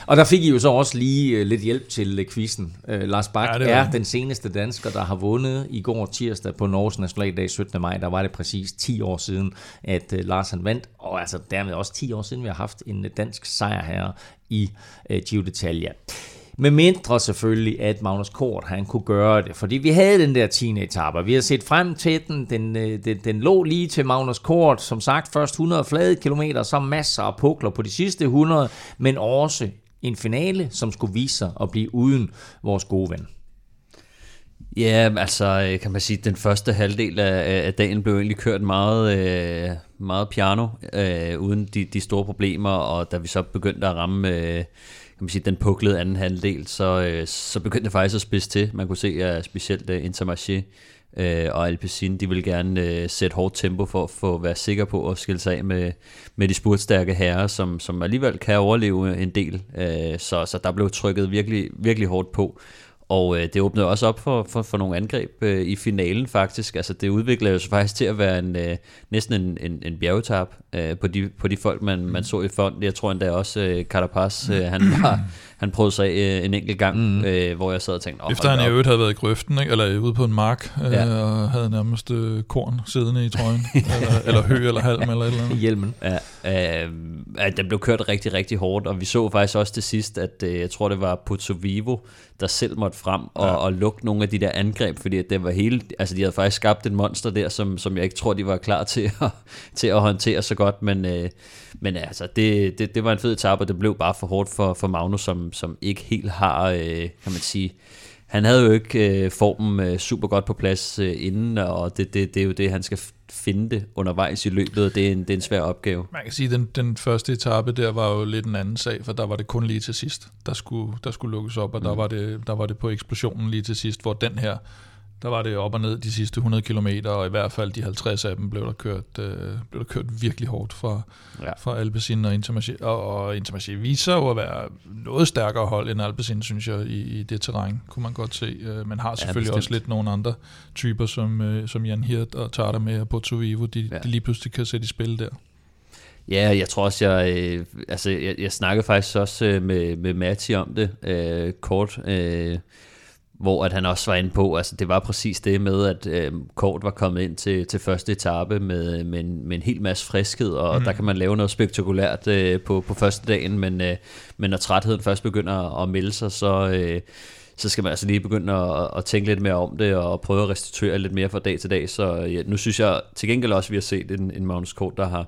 Og der fik I jo så også lige øh, lidt hjælp til øh, quizzen. Øh, Lars Bak Ja, er den seneste dansker, der har vundet i går tirsdag på Norges Nationaldag 17. maj. Der var det præcis 10 år siden, at øh, Lars han vandt. Og altså dermed også 10 år siden, vi har haft en øh, dansk sejr her i øh, Giro d'Italia. Med mindre selvfølgelig, at Magnus Kort han kunne gøre det. Fordi vi havde den der 10. etape, vi har set frem til den. Den, øh, den. den lå lige til Magnus Kort. Som sagt, først 100 flade kilometer, så masser af pukler på de sidste 100, men også en finale, som skulle vise sig at blive uden vores gode ven. Ja, altså øh, kan man sige, den første halvdel af, af dagen blev egentlig kørt meget, øh, meget piano, øh, uden de, de store problemer, og da vi så begyndte at ramme øh, kan man sige, den puklede anden halvdel, så, øh, så begyndte det faktisk at spidse til. Man kunne se, at specielt øh, Intermarché øh, og Alpecin, de ville gerne øh, sætte hårdt tempo for at få være sikker på at skille sig af med, med de spurtstærke herrer, som, som alligevel kan overleve en del. Øh, så, så der blev trykket virkelig, virkelig hårdt på. Og øh, det åbnede også op for, for, for nogle angreb øh, i finalen faktisk. Altså det udviklede sig faktisk til at være en, øh, næsten en, en, en bjergetab øh, på, de, på de folk, man, man så i front. Jeg tror endda også, øh, Carapaz, øh, han, var, han prøvede sig øh, en enkelt gang, mm. øh, hvor jeg sad og tænkte, oh, Efter han i øvrigt havde været i grøften, ikke? eller ude på en mark, ja. Ja. øh, og havde nærmest øh, korn siddende i trøjen, eller, eller hø eller halm eller et eller andet. hjelmen. Ja, øh, at den blev kørt rigtig, rigtig hårdt, og vi så faktisk også til sidst, at øh, jeg tror, det var Pozzo Vivo, der selv måtte frem og, ja. og lukke nogle af de der angreb, fordi at det var hele, altså de havde faktisk skabt et monster der, som, som jeg ikke tror, de var klar til at, til at håndtere så godt, men, øh, men altså, det, det, det var en fed etape, og det blev bare for hårdt for, for Magnus, som, som ikke helt har, øh, kan man sige, han havde jo ikke øh, formen øh, super godt på plads øh, inden, og det, det, det er jo det, han skal finde det undervejs i løbet, og det er en, det er en svær opgave. Man kan sige, at den, den første etape der var jo lidt en anden sag, for der var det kun lige til sidst, der skulle, der skulle lukkes op, og mm. der, var det, der var det på eksplosionen lige til sidst, hvor den her, der var det op og ned de sidste 100 km, og i hvert fald de 50 af dem blev der kørt, øh, blev der kørt virkelig hårdt fra, Ja. ja. fra Alpecin og Intermarché. Og, og Intermarché viser jo at være noget stærkere hold end Alpecin, synes jeg, i, i det terræn, kunne man godt se. Øh, men har selvfølgelig bestemt. også lidt nogle andre typer, som, øh, som Jan Hirt og Tata med og Porto Vivo, de, Ja. ja. de lige pludselig kan sætte i spil der. Ja, jeg tror også, jeg, øh, altså, jeg, jeg snakkede faktisk også øh, med, med Matti om det øh, kort, øh, hvor at han også var inde på, altså det var præcis det med, at øh, Kort var kommet ind til, til første etape med, med, en, med en hel masse friskhed, og mm. der kan man lave noget spektakulært øh, på, på første dagen, men, øh, men når trætheden først begynder at, melde sig, så... Øh, så skal man altså lige begynde at, at tænke lidt mere om det, og prøve at restituere lidt mere fra dag til dag. Så ja, nu synes jeg til gengæld også, at vi har set en, en Magnus Kort, der har,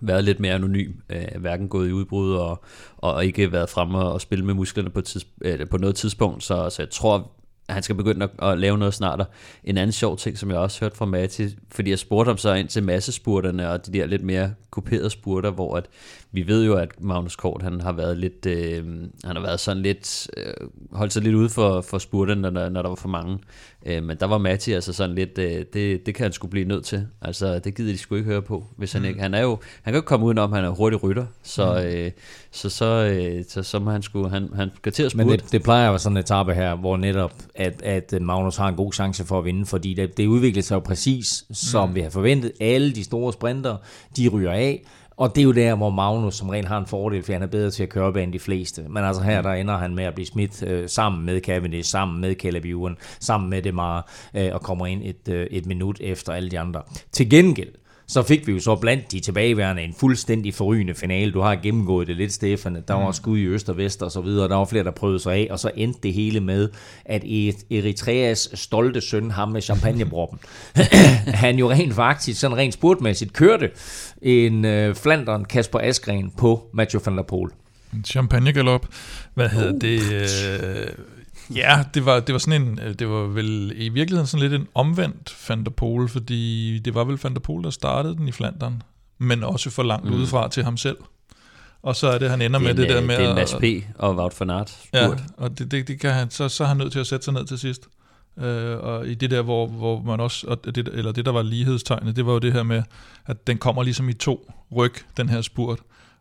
været lidt mere anonym, øh, hverken gået i udbrud og, og ikke været fremme og spille med musklerne på, tids, øh, på noget tidspunkt, så, så jeg tror, at han skal begynde at, at lave noget snart. En anden sjov ting, som jeg også hørte fra Mati, fordi jeg spurgte ham så ind til massespurterne og de der lidt mere kuperede spurter, hvor at vi ved jo, at Magnus Kort, han har været lidt, øh, han har været sådan lidt, øh, holdt sig lidt ude for, for spurterne, når, når der var for mange. Øh, men der var Mati altså sådan lidt, øh, det, det kan han skulle blive nødt til. Altså, det gider de sgu ikke høre på, hvis han mm. ikke, han er jo, han kan jo komme udenom, han er hurtig rytter, så, mm. øh, så, så, øh, så, så må han skulle, han, han skal til at spurte. Men det, det plejer at være sådan en etape her, hvor netop, at, at Magnus har en god chance for at vinde, fordi det, det udvikler sig jo præcis, som mm. vi har forventet. Alle de store sprinter, de ryger af, og det er jo der, hvor Magnus som rent har en fordel, for han er bedre til at køre bag end de fleste. Men altså her, der ender han med at blive smidt øh, sammen med Cavendish, sammen med Caleb Ewan, sammen med Demar, øh, og kommer ind et, øh, et minut efter alle de andre. Til gengæld, så fik vi jo så blandt de tilbageværende en fuldstændig forrygende finale. Du har gennemgået det lidt, Stefan. Der var mm. skud i øst og vest og så videre. Der var flere, der prøvede sig af. Og så endte det hele med, at Eritreas stolte søn, ham med champagnebroppen, han jo rent faktisk, sådan rent spurtmæssigt, kørte en uh, Flandern Kasper Askren på Mathieu van der Poel. En champagnegalop. Hvad hedder uh. det? Uh, Ja, det var, det var sådan en, øh, det var vel i virkeligheden sådan lidt en omvendt Van der Pol, fordi det var vel Van der Pol, der startede den i Flandern, men også for langt mm. udefra til ham selv. Og så er det, han ender det med det der med... Det er Mads P. og Wout van Aert. Ja, og det, det, det kan han, så, så er han nødt til at sætte sig ned til sidst. Øh, og i det der, hvor, hvor man også, og det, eller det der var lighedstegnet, det var jo det her med, at den kommer ligesom i to ryg, den her spurt.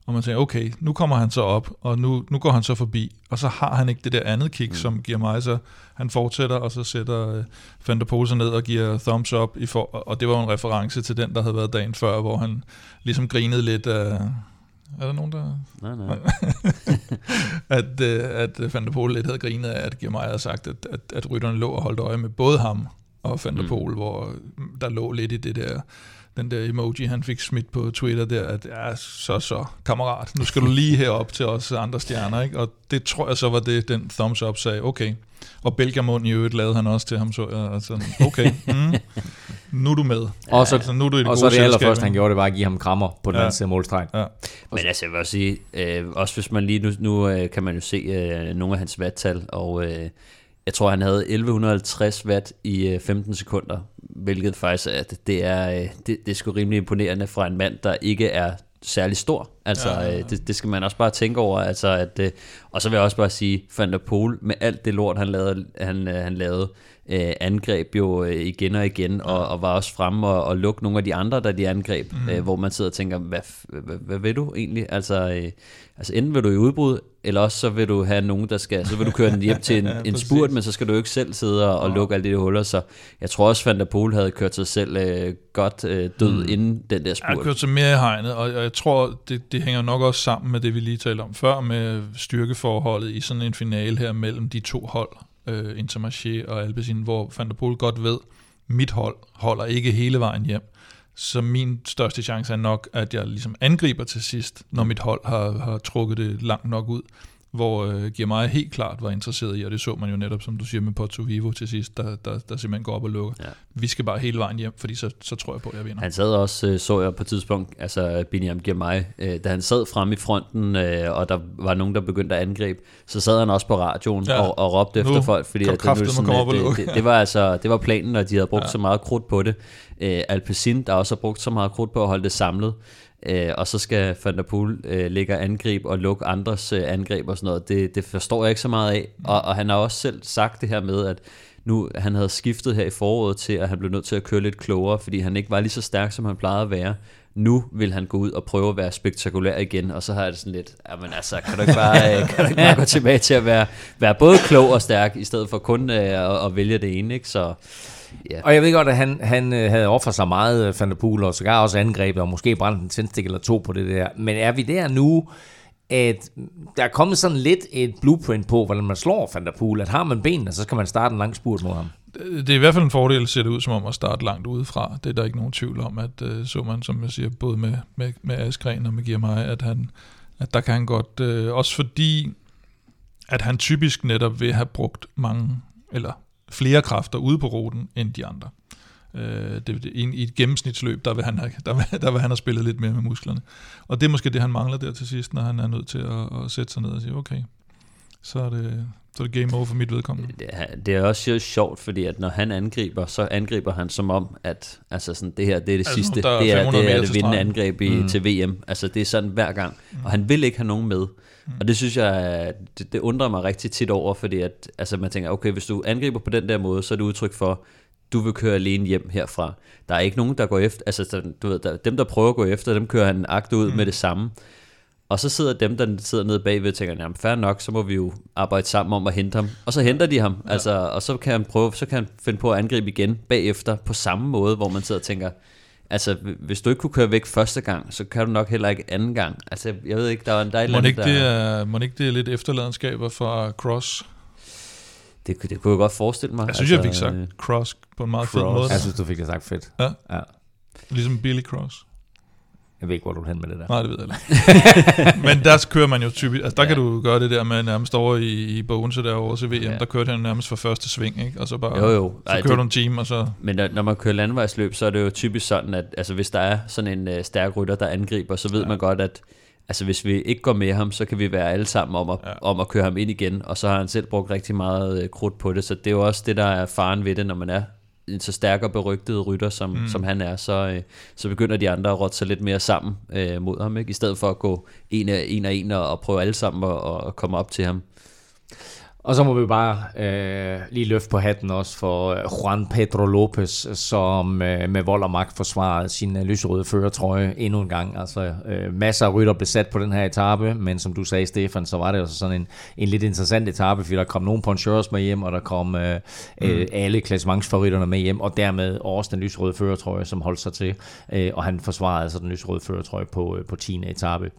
Og man tænker, okay, nu kommer han så op, og nu, nu går han så forbi, og så har han ikke det der andet kick, mm. som giver mig så, han fortsætter, og så sætter uh, Van der Pose ned og giver thumbs up, i for, og det var en reference til den, der havde været dagen før, hvor han ligesom grinede lidt af, er der nogen, der... Nej, nej. at, uh, at Van der Pole lidt havde grinet af, at Girmay havde sagt, at, at, at rytterne lå og holdt øje med både ham og Van der mm. Hvor der lå lidt i det der den der emoji, han fik smidt på Twitter der, at ja, så så, kammerat, nu skal du lige herop til os andre stjerner, ikke? Og det tror jeg så var det, den thumbs up sagde, okay. Og Belgiamund i øvrigt lavede han også til ham, så jeg, altså, okay, mm, nu er du med. Og så, altså, nu er du i det og så det allerførste, han gjorde, det var at give ham krammer på den ja. anden side målstregen. Ja. Men altså, jeg vil også sige, øh, også hvis man lige nu, nu øh, kan man jo se øh, nogle af hans vattal, og øh, jeg tror, han havde 1150 watt i 15 øh, sekunder, hvilket faktisk er, det er, øh, det, det er sgu rimelig imponerende fra en mand, der ikke er særlig stor. Altså, ja, ja, ja. Det, det skal man også bare tænke over. Altså, at, og så vil jeg også bare sige, Van der Pol, med alt det lort, han lavede, han, han lavede øh, angreb jo øh, igen og igen, og, og var også fremme og, og lukke nogle af de andre, der de angreb, mm. øh, hvor man sidder og tænker, hvad, hvad, hvad vil du egentlig? Altså, øh, altså enten vil du i udbrud, eller også så vil du have nogen, der skal, så vil du køre den hjem til en, ja, en spurt, men så skal du ikke selv sidde og, og lukke alle de huller, så jeg tror også, Van der Poel havde kørt sig selv øh, godt øh, død mm. inden den der spurt. Jeg har kørt sig mere i hegnet, og jeg tror, det, det hænger nok også sammen med det, vi lige talte om før, med styrkeforholdet i sådan en finale her mellem de to hold øh, Intermarché og Alpecin, hvor Van der Poel godt ved, mit hold holder ikke hele vejen hjem. Så min største chance er nok, at jeg ligesom angriber til sidst, når mit hold har, har trukket det langt nok ud hvor øh, Girmay helt klart var interesseret i, og det så man jo netop, som du siger, med Porto Vivo til sidst, der, der, der simpelthen går op og lukker. Ja. Vi skal bare hele vejen hjem, fordi så, så tror jeg på, at jeg vinder. Han sad også, øh, så jeg på et tidspunkt, altså Biniam Girmay, øh, da han sad frem i fronten, øh, og der var nogen, der begyndte at angribe, så sad han også på radioen ja. og, og råbte nu efter folk, fordi at det, nu sådan, at det, det, det, var altså, det var planen, og de havde brugt ja. så meget krudt på det. Øh, Alpecin, der også har brugt så meget krudt på at holde det samlet, øh, og så skal Van der Poel øh, lægge angreb og lukke andres øh, angreb og sådan noget. Det, det forstår jeg ikke så meget af. Og, og han har også selv sagt det her med, at nu han havde skiftet her i foråret til, at han blev nødt til at køre lidt klogere, fordi han ikke var lige så stærk, som han plejede at være. Nu vil han gå ud og prøve at være spektakulær igen, og så har jeg det sådan lidt, men altså, kan du ikke bare, øh, kan du ikke bare gå tilbage til at være, være både klog og stærk, i stedet for kun øh, at, at vælge det ene, ikke? Så Yeah. Og jeg ved godt, at han, han øh, havde offret sig meget, øh, Van der Poel, og sågar også angrebet, og måske brændt en tændstik eller to på det der. Men er vi der nu, at der er kommet sådan lidt et blueprint på, hvordan man slår Van der Poel, at har man benene, så skal man starte en lang spurt mod ham. Det er i hvert fald en fordel, ser det ud som om at starte langt udefra. Det er der ikke nogen tvivl om, at uh, så man, som jeg siger, både med, med, med Askren og med Girmay, at, han, at der kan han godt, uh, også fordi, at han typisk netop vil have brugt mange, eller flere kræfter ude på ruten end de andre. Øh, det, det, i, I et gennemsnitsløb, der vil, han have, der, vil, der vil han have spillet lidt mere med musklerne. Og det er måske det, han mangler der til sidst, når han er nødt til at, at sætte sig ned og sige, okay, så er det, så er det game over for mit vedkommende. Det er, også sjovt, fordi at når han angriber, så angriber han som om, at altså sådan, det her det er det Altså, sidste. er Det er, 500 det, er det vindende angreb i, mm. til VM. Altså det er sådan hver gang. Mm. Og han vil ikke have nogen med. Mm. Og det synes jeg, det, det undrer mig rigtig tit over, fordi at, altså man tænker, okay, hvis du angriber på den der måde, så er det udtryk for, du vil køre alene hjem herfra. Der er ikke nogen, der går efter, altså du ved, der, dem, der prøver at gå efter, dem kører han agt ud mm. med det samme. Og så sidder dem, der sidder nede bagved og tænker, jamen fair nok, så må vi jo arbejde sammen om at hente ham. Og så henter de ham, ja. altså, og så kan han prøve, så kan han finde på at angribe igen bagefter på samme måde, hvor man sidder og tænker, altså hvis du ikke kunne køre væk første gang, så kan du nok heller ikke anden gang. Altså jeg ved ikke, der er, der er et eller andet, ikke, det der, er, må ikke det er lidt efterladenskaber fra Cross? det, det, kunne jeg godt forestille mig. Jeg synes, altså, jeg fik sagt Cross på en meget fed måde. Jeg synes, du fik det sagt fedt. Ja. ja. Ligesom Billy Cross. Jeg ved ikke, hvor du er hen med det der. Nej, det ved jeg ikke. Men der kører man jo typisk, altså der ja. kan du gøre det der med nærmest over i, i Bogense derovre til VM, ja. der kørte han nærmest fra første sving, ikke? Og så bare, Jo, jo. så Ej, kører det- du en team, og så... Men når, når man kører landevejsløb, så er det jo typisk sådan, at altså, hvis der er sådan en øh, stærk rytter, der angriber, så ved ja. man godt, at altså, hvis vi ikke går med ham, så kan vi være alle sammen om at, ja. om at køre ham ind igen, og så har han selv brugt rigtig meget øh, krudt på det, så det er jo også det, der er faren ved det, når man er en så stærk og berygtet rytter, som, mm. som han er, så, øh, så begynder de andre at rotte sig lidt mere sammen øh, mod ham, ikke? i stedet for at gå en af en, af en og, og prøve alle sammen at, at komme op til ham. Og så må vi bare øh, lige løfte på hatten også for øh, Juan Pedro Lopez, som øh, med vold og magt forsvarede sin øh, lyserøde førertrøje endnu en gang. Altså øh, masser af rytter blev sat på den her etape, men som du sagde, Stefan, så var det altså sådan en, en lidt interessant etape, fordi der kom nogle poncheurs med hjem, og der kom øh, øh, alle klassementsfavoritterne med hjem, og dermed også den lyserøde førertrøje, som holdt sig til. Øh, og han forsvarede altså den lyserøde førertrøje på, øh, på 10. etape.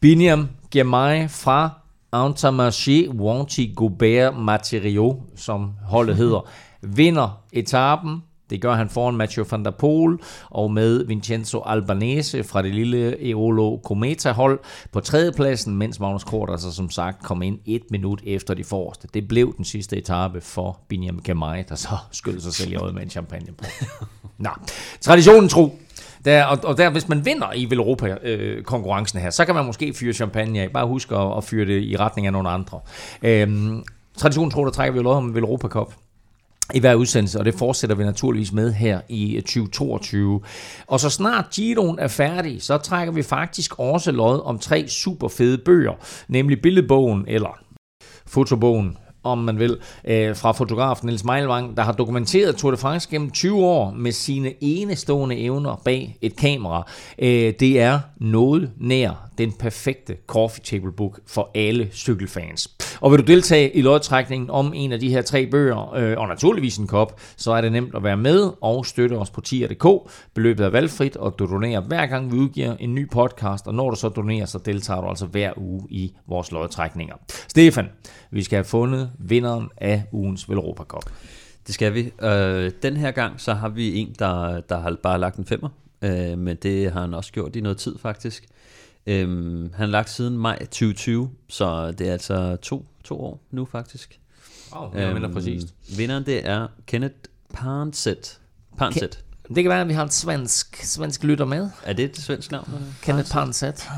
Biniam Girmay fra Entamagé Wanty Gobert Materio, som holdet hedder, vinder etappen. Det gør han foran Mathieu van der Poel og med Vincenzo Albanese fra det lille Eolo Cometa hold på tredjepladsen, mens Magnus Kort altså som sagt kom ind et minut efter de forreste. Det blev den sidste etape for Binyam Kamai, der så skyldte sig selv i øjet med en champagne på. Nå, traditionen tro. Der, og, og der, hvis man vinder i Velropa-konkurrencen øh, her, så kan man måske fyre champagne af. Bare husk at, at fyre det i retning af nogle andre. Øhm, traditionen tror, der trækker vi jo lod om Velropa Cup i hver udsendelse, og det fortsætter vi naturligvis med her i øh, 2022. Og så snart Giroen er færdig, så trækker vi faktisk også lod om tre super fede bøger, nemlig billedbogen eller fotobogen om man vil, øh, fra fotografen Niels Meilvang, der har dokumenteret Tour de France gennem 20 år med sine enestående evner bag et kamera. Øh, det er noget nær den perfekte coffee table book for alle cykelfans. Og vil du deltage i lodtrækningen om en af de her tre bøger, øh, og naturligvis en kop, så er det nemt at være med og støtte os på tier.dk. Beløbet er valgfrit, og du donerer hver gang vi udgiver en ny podcast, og når du så donerer, så deltager du altså hver uge i vores lodtrækninger. Stefan, vi skal have fundet vinderen af ugens Velropa Cup. Det skal vi. Øh, den her gang, så har vi en, der, der har bare lagt en femmer, øh, men det har han også gjort i noget tid faktisk. Øh, han har lagt siden maj 2020, så det er altså to, to år nu faktisk. Wow, det er Øhm, præcist. Vinderen det er Kenneth Parnset. Parnset. Det kan være, at vi har en svensk, svensk lytter med. Er det et svensk navn? eller? Kenneth Parnset.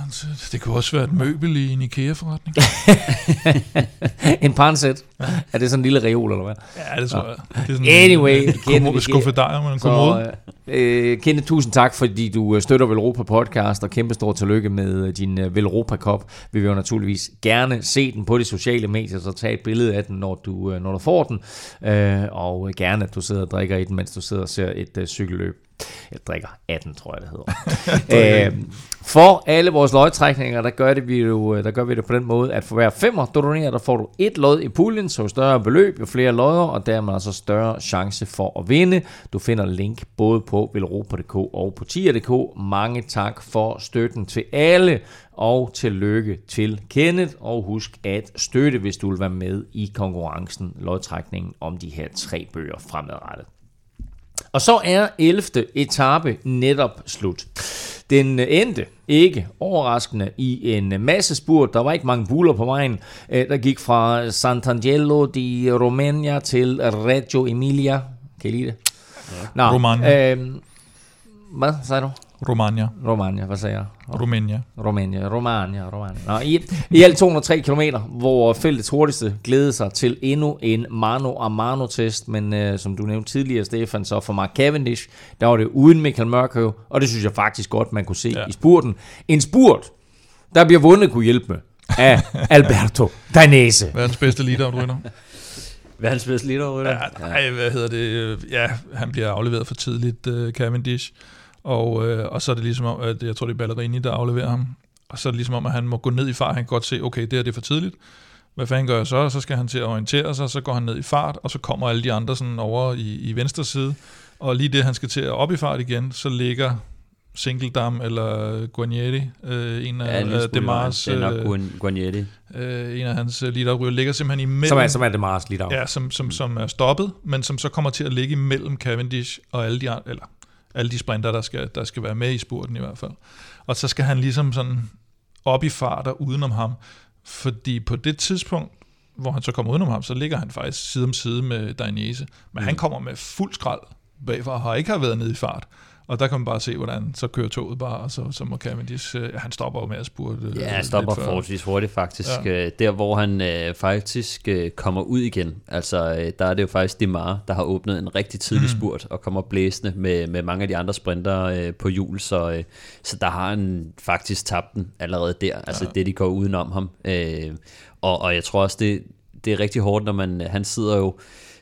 Det kunne også være et møbel i en IKEA-forretning. en Parnset. Er det sådan en lille reol, eller hvad? Ja, det tror jeg. Det er sådan Anyway, en Kenneth, vi- skuffedejer med en kommode. Så, øh, Kenneth, tusind tak, fordi du øh, støtter Velropa Podcast, og kæmpe stor tillykke med øh, din øh, Velropa Cup. Vi vil jo naturligvis gerne se den på de sociale medier, så tag et billede af den, når du, øh, når du får den. Øh, og gerne, at du sidder og drikker i den, mens du sidder og ser et øh, cykelløb. Jeg drikker 18, tror jeg, det hedder. øh, for alle vores lodtrækninger, der gør, det vi jo, der gør vi det på den måde, at for hver femmer, du donerer, der får du et lod i puljen, så jo større beløb, jo flere lodder, og dermed altså større chance for at vinde. Du finder link både på velropa.dk og på tier.dk. Mange tak for støtten til alle, og tillykke til Kenneth, og husk at støtte, hvis du vil være med i konkurrencen, lodtrækningen om de her tre bøger fremadrettet. Og så er 11. etape netop slut. Den endte ikke overraskende i en masse spurt. Der var ikke mange buller på vejen. Øh, Der gik fra Sant'Angelo di Romagna til Reggio Emilia. Kan I lide det? Nå, Romagna. Øh, hvad sagde du? Romagna. Romagna, hvad sagde jeg? Romagna. Romania, Romania, Romania. Nå, i, I alt 203 km, hvor feltets hurtigste glædede sig til endnu en mano a mano test, men øh, som du nævnte tidligere, Stefan, så for Mark Cavendish, der var det uden Michael Mørkøv, og det synes jeg faktisk godt, man kunne se ja. I spurten. En spurt, der bliver vundet, kunne hjælpe med, af Alberto Danese. Verdens bedste lead-out-rytter. Verdens bedste lederrytter. Ja, nej, hvad hedder det? Ja, han bliver afleveret for tidligt, uh, Cavendish. Og, uh, og så er det ligesom om, at jeg tror, det er Ballerini, der afleverer ham. Og så er det ligesom om, at han må gå ned i fart. Han kan godt se, okay, det her det er for tidligt. Hvad fanden gør jeg så? Så skal han til at orientere sig, så går han ned i fart, og så kommer alle de andre sådan over i, i venstre side. Og lige det, han skal til at op i fart igen, så ligger Singledam eller Guarnieri, øh, en af ja, smule Demars, øh, Guarnietti. øh, en af hans leader ligger simpelthen imellem. Som er, som er det Mars lidt af. Ja, som, som, som er stoppet, men som så kommer til at ligge imellem Cavendish og alle de, andre, eller alle de sprinter, der skal, der skal være med i spurten i hvert fald. Og så skal han ligesom sådan op i farter udenom ham, fordi på det tidspunkt, hvor han så kommer udenom ham, så ligger han faktisk side om side med Dainese. Men mm. han kommer med fuld skrald bagfra, og har ikke har været nede i fart. Og der kan man bare se, hvordan så kører toget bare, og så, så må Cavendish, øh, han stopper jo med at spurte. øh, Ja, han stopper forholdsvis hurtigt faktisk. Ja. Ja. Der, hvor han øh, faktisk øh, kommer ud igen. Altså, øh, der er det jo faktisk Demar, der har åbnet en rigtig tidlig Mm. spurt og kommer blæsende med, med mange af de andre sprinter øh, på hjul. Så, øh, så der har han faktisk tabt den allerede der. Altså Ja. det, de går udenom ham. Øh, og, og jeg tror også, det, det er rigtig hårdt, når man, han sidder jo...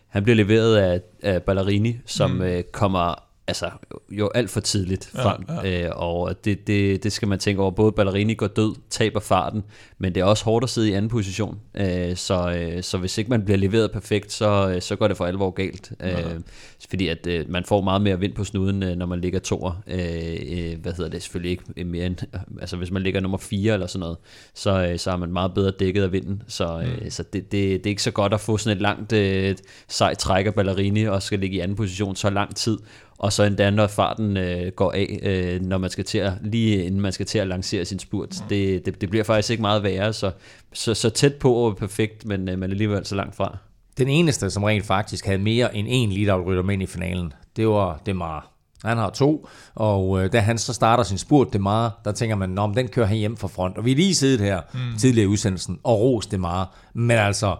Han bliver leveret af, af Ballerini, som mm. øh, kommer altså jo alt for tidligt Ja, frem. ja. Øh, og det, det, det skal man tænke over. Både Ballerini går død, taber farten, men det er også hårdt at sidde i anden position. Øh, så, øh, så hvis ikke man bliver leveret perfekt, så, øh, så går det for alvor galt. Øh, fordi at øh, man får meget mere vind på snuden, øh, når man ligger toer. Øh, øh, hvad hedder det? Selvfølgelig ikke øh, mere end... Altså hvis man ligger nummer 4 eller sådan noget, så, øh, så er man meget bedre dækket af vinden. Så, øh, så det, det, det er ikke så godt at få sådan et langt øh, sejt træk af Ballerini og skal ligge i anden position så lang tid og så endda når farten øh, går af, øh, når man skal til at, lige inden man skal til at lancere sin spurt. Det, det, det bliver faktisk ikke meget værre, så, så, så tæt på og perfekt, men, øh, men alligevel så langt fra. Den eneste, som rent faktisk havde mere end en lead-out-rytter med ind i finalen, det var Demar. Han har to, og øh, da han så starter sin spurt, Demar, der tænker man, Nå, men den kører han hjem fra front. Og vi har lige siddet her mm. tidligere i udsendelsen og rost Demar. Men altså,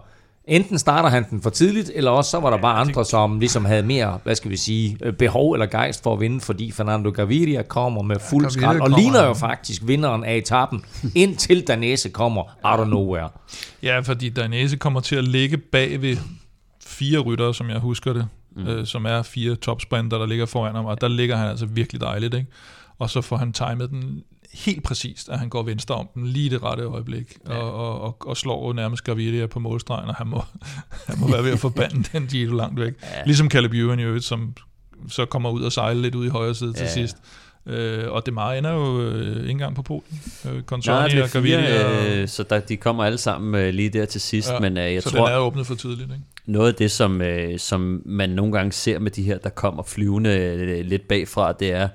enten starter han den for tidligt, eller også så var der bare andre, som ligesom havde mere, hvad skal vi sige, øh, behov eller gejst for at vinde, fordi Fernando Gaviria kommer med fuld Gaviria skrald, og ligner jo ja. faktisk vinderen af etappen, indtil Danese kommer out of nowhere. Ja, fordi Dainese kommer til at ligge bag ved fire ryttere, som jeg husker det, mm. øh, som er fire topsprinter, der ligger foran ham, og der ligger han altså virkelig dejligt, ikke? Og så får han timet den helt præcist, at han går venstre om den lige det rette øjeblik, ja. og, og, og, og slår nærmest Gaviria på målstregen, og han må, han må være ved at forbande den Giro langt væk. Ja. Ligesom Caleb Ewan i øvrigt, som så kommer ud og sejler lidt ud i højre side ja. til sidst. Øh, og det meget ender jo øh, ikke engang på polen. Øh, Nej, Consoni det er og Gaviria. og- øh, så der, de kommer alle sammen øh, lige der til sidst, ja, men øh, jeg så tror... den er åbnet for tidligt, ikke? Noget af det, som, øh, som man nogle gange ser med de her, der kommer flyvende øh, lidt bagfra, det er,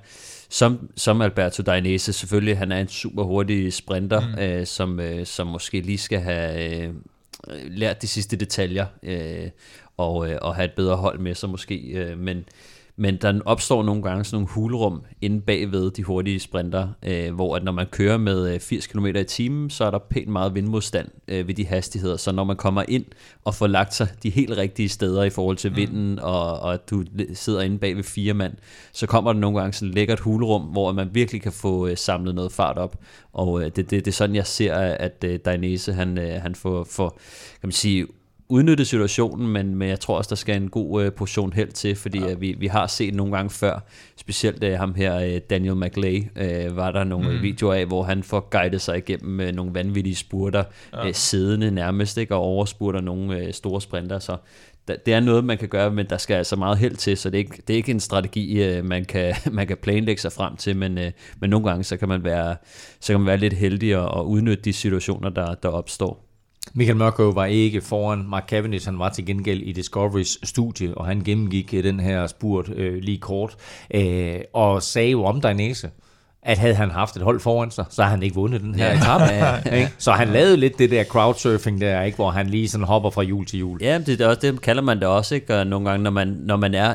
som, som Alberto Dainese, selvfølgelig, han er en super hurtig sprinter, mm. øh, som, øh, som måske lige skal have øh, lært de sidste detaljer, øh, og, øh, og have et bedre hold med sig måske, øh, men men der opstår nogle gange sådan nogle hulrum inde bagved de hurtige sprinter, øh, hvor at når man kører med øh, 80 km i timen, så er der pænt meget vindmodstand øh, ved de hastigheder. Så når man kommer ind og får lagt sig de helt rigtige steder i forhold til vinden, og, og at du sidder inde bag ved fire mand, så kommer der nogle gange sådan et lækkert hulrum, hvor man virkelig kan få øh, samlet noget fart op. Og øh, det, det, det er sådan, jeg ser, at øh, Dainese, han, øh, han får, får, kan man sige, udnytte situationen, men, men jeg tror også, der skal en god øh, portion held til, fordi ja. vi, vi har set nogle gange før, specielt øh, ham her, øh, Daniel McLay, øh, var der nogle mm. videoer af, hvor han får guidet sig igennem øh, nogle vanvittige spurter, ja. øh, siddende nærmest, ikke, og overspurter nogle øh, store sprinter, så det er noget, man kan gøre, men der skal altså meget held til, så det er ikke, det er ikke en strategi, øh, man kan, man kan planlægge sig frem til, men, øh, men nogle gange, så kan man være, så kan man være lidt heldig og, og udnytte de situationer, der, der opstår. Michael Mørkøv var ikke foran. Mark Cavendish, han var til gengæld i Discoverys studie, og han gennemgik den her spurt øh, lige kort, øh, og sagde jo om Dainese, at havde han haft et hold foran sig, så havde han ikke vundet den her ja. etape. ja. Så han lavede lidt det der crowdsurfing der, ikke, hvor han lige sådan hopper fra jul til jul. Ja, det, er også, det kalder man det også, ikke? Og nogle gange, når man, når man er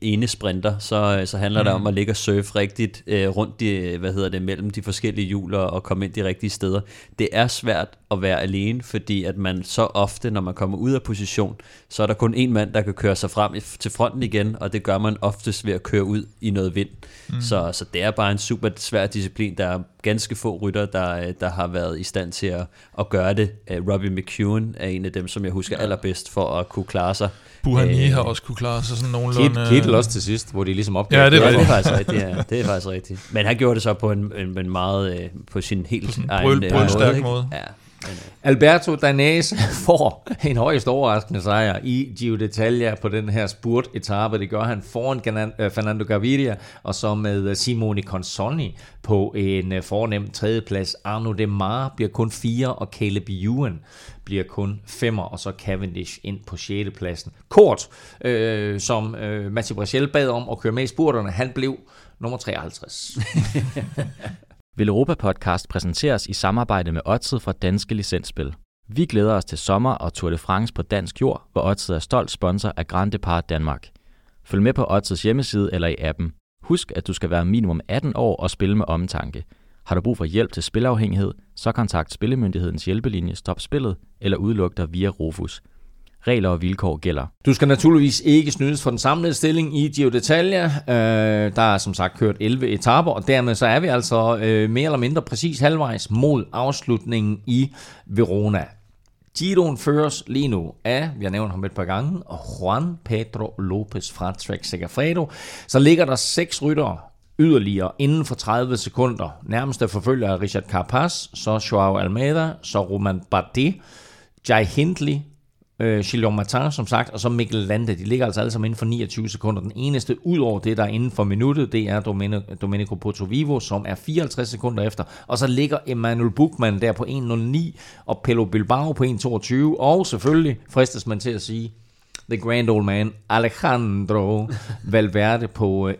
ene sprinter, så, så handler mm. det om at ligge og surfe rigtigt øh, rundt i, hvad hedder det, mellem de forskellige hjul og komme ind de rigtige steder. Det er svært at være alene, fordi at man så ofte, når man kommer ud af position, så er der kun en mand, der kan køre sig frem til fronten igen, og det gør man oftest ved at køre ud i noget vind. Mm. Så, så det er bare en super svær disciplin. Der er ganske få rytter, der, der har været i stand til at, at gøre det. Uh, Robbie McEwen er en af dem, som jeg husker ja. allerbedst for at kunne klare sig. Buhani uh, har også kunne klare sig sådan nogenlunde. Kittel også til sidst, hvor de ligesom opgav. Ja, det er, det er faktisk rigtigt. Ja. Det er faktisk rigtigt. Men han gjorde det så på en, en, en meget, på sin helt på egen brøl, måde. måde. Ja. Øh, Alberto Danese får en højst overraskende sejr i Giro d'Italia på den her spurt etape. Det gør han foran øh, Fernando Gaviria, og så med øh, Simone Consonni på en fornem tredjeplads. Arno Demar bliver kun fire, og Caleb Ewan bliver kun femmer, og så Cavendish ind på 6. pladsen. Kort, øh, som øh, Mathieu Brachel bad om at køre med i spurterne, han blev nummer 53. Vil Europa Podcast præsenteres i samarbejde med Odset fra Danske Licensspil. Vi glæder os til sommer og Tour de France på dansk jord, hvor Odset er stolt sponsor af Grand Depart Danmark. Følg med på Odsets hjemmeside eller i appen. Husk, at du skal være minimum 18 år og spille med omtanke. Har du brug for hjælp til spilafhængighed, så kontakt Spillemyndighedens hjælpelinje Stop Spillet eller udluk dig via Rufus – Regler og vilkår gælder. Du skal naturligvis ikke snydes for den samlede stilling i Giro d'Italia. Øh, der er som sagt kørt 11 etaper, og dermed så er vi altså øh, mere eller mindre præcis halvvejs mod afslutningen i Verona. Giroen føres lige nu af, vi har nævnt ham et par gange, Juan Pedro Lopez fra Trek Segafredo. Så ligger der seks ryttere yderligere inden for 30 sekunder. Nærmeste forfølger er Richard Carapaz, så Joao Almeida, så Roman Bardet, Jai Hindley, øh, Gilles Martin, som sagt, og så Mikkel Lande. De ligger altså alle sammen inden for 29 sekunder. Den eneste ud over det, der er inden for minuttet, det er Domenico Portovivo, som er 54 sekunder efter. Og så ligger Emmanuel Buchmann der på 1.09, og Pelo Bilbao på 1.22. Og selvfølgelig fristes man til at sige, The Grand Old Man, Alejandro Valverde på 1.23.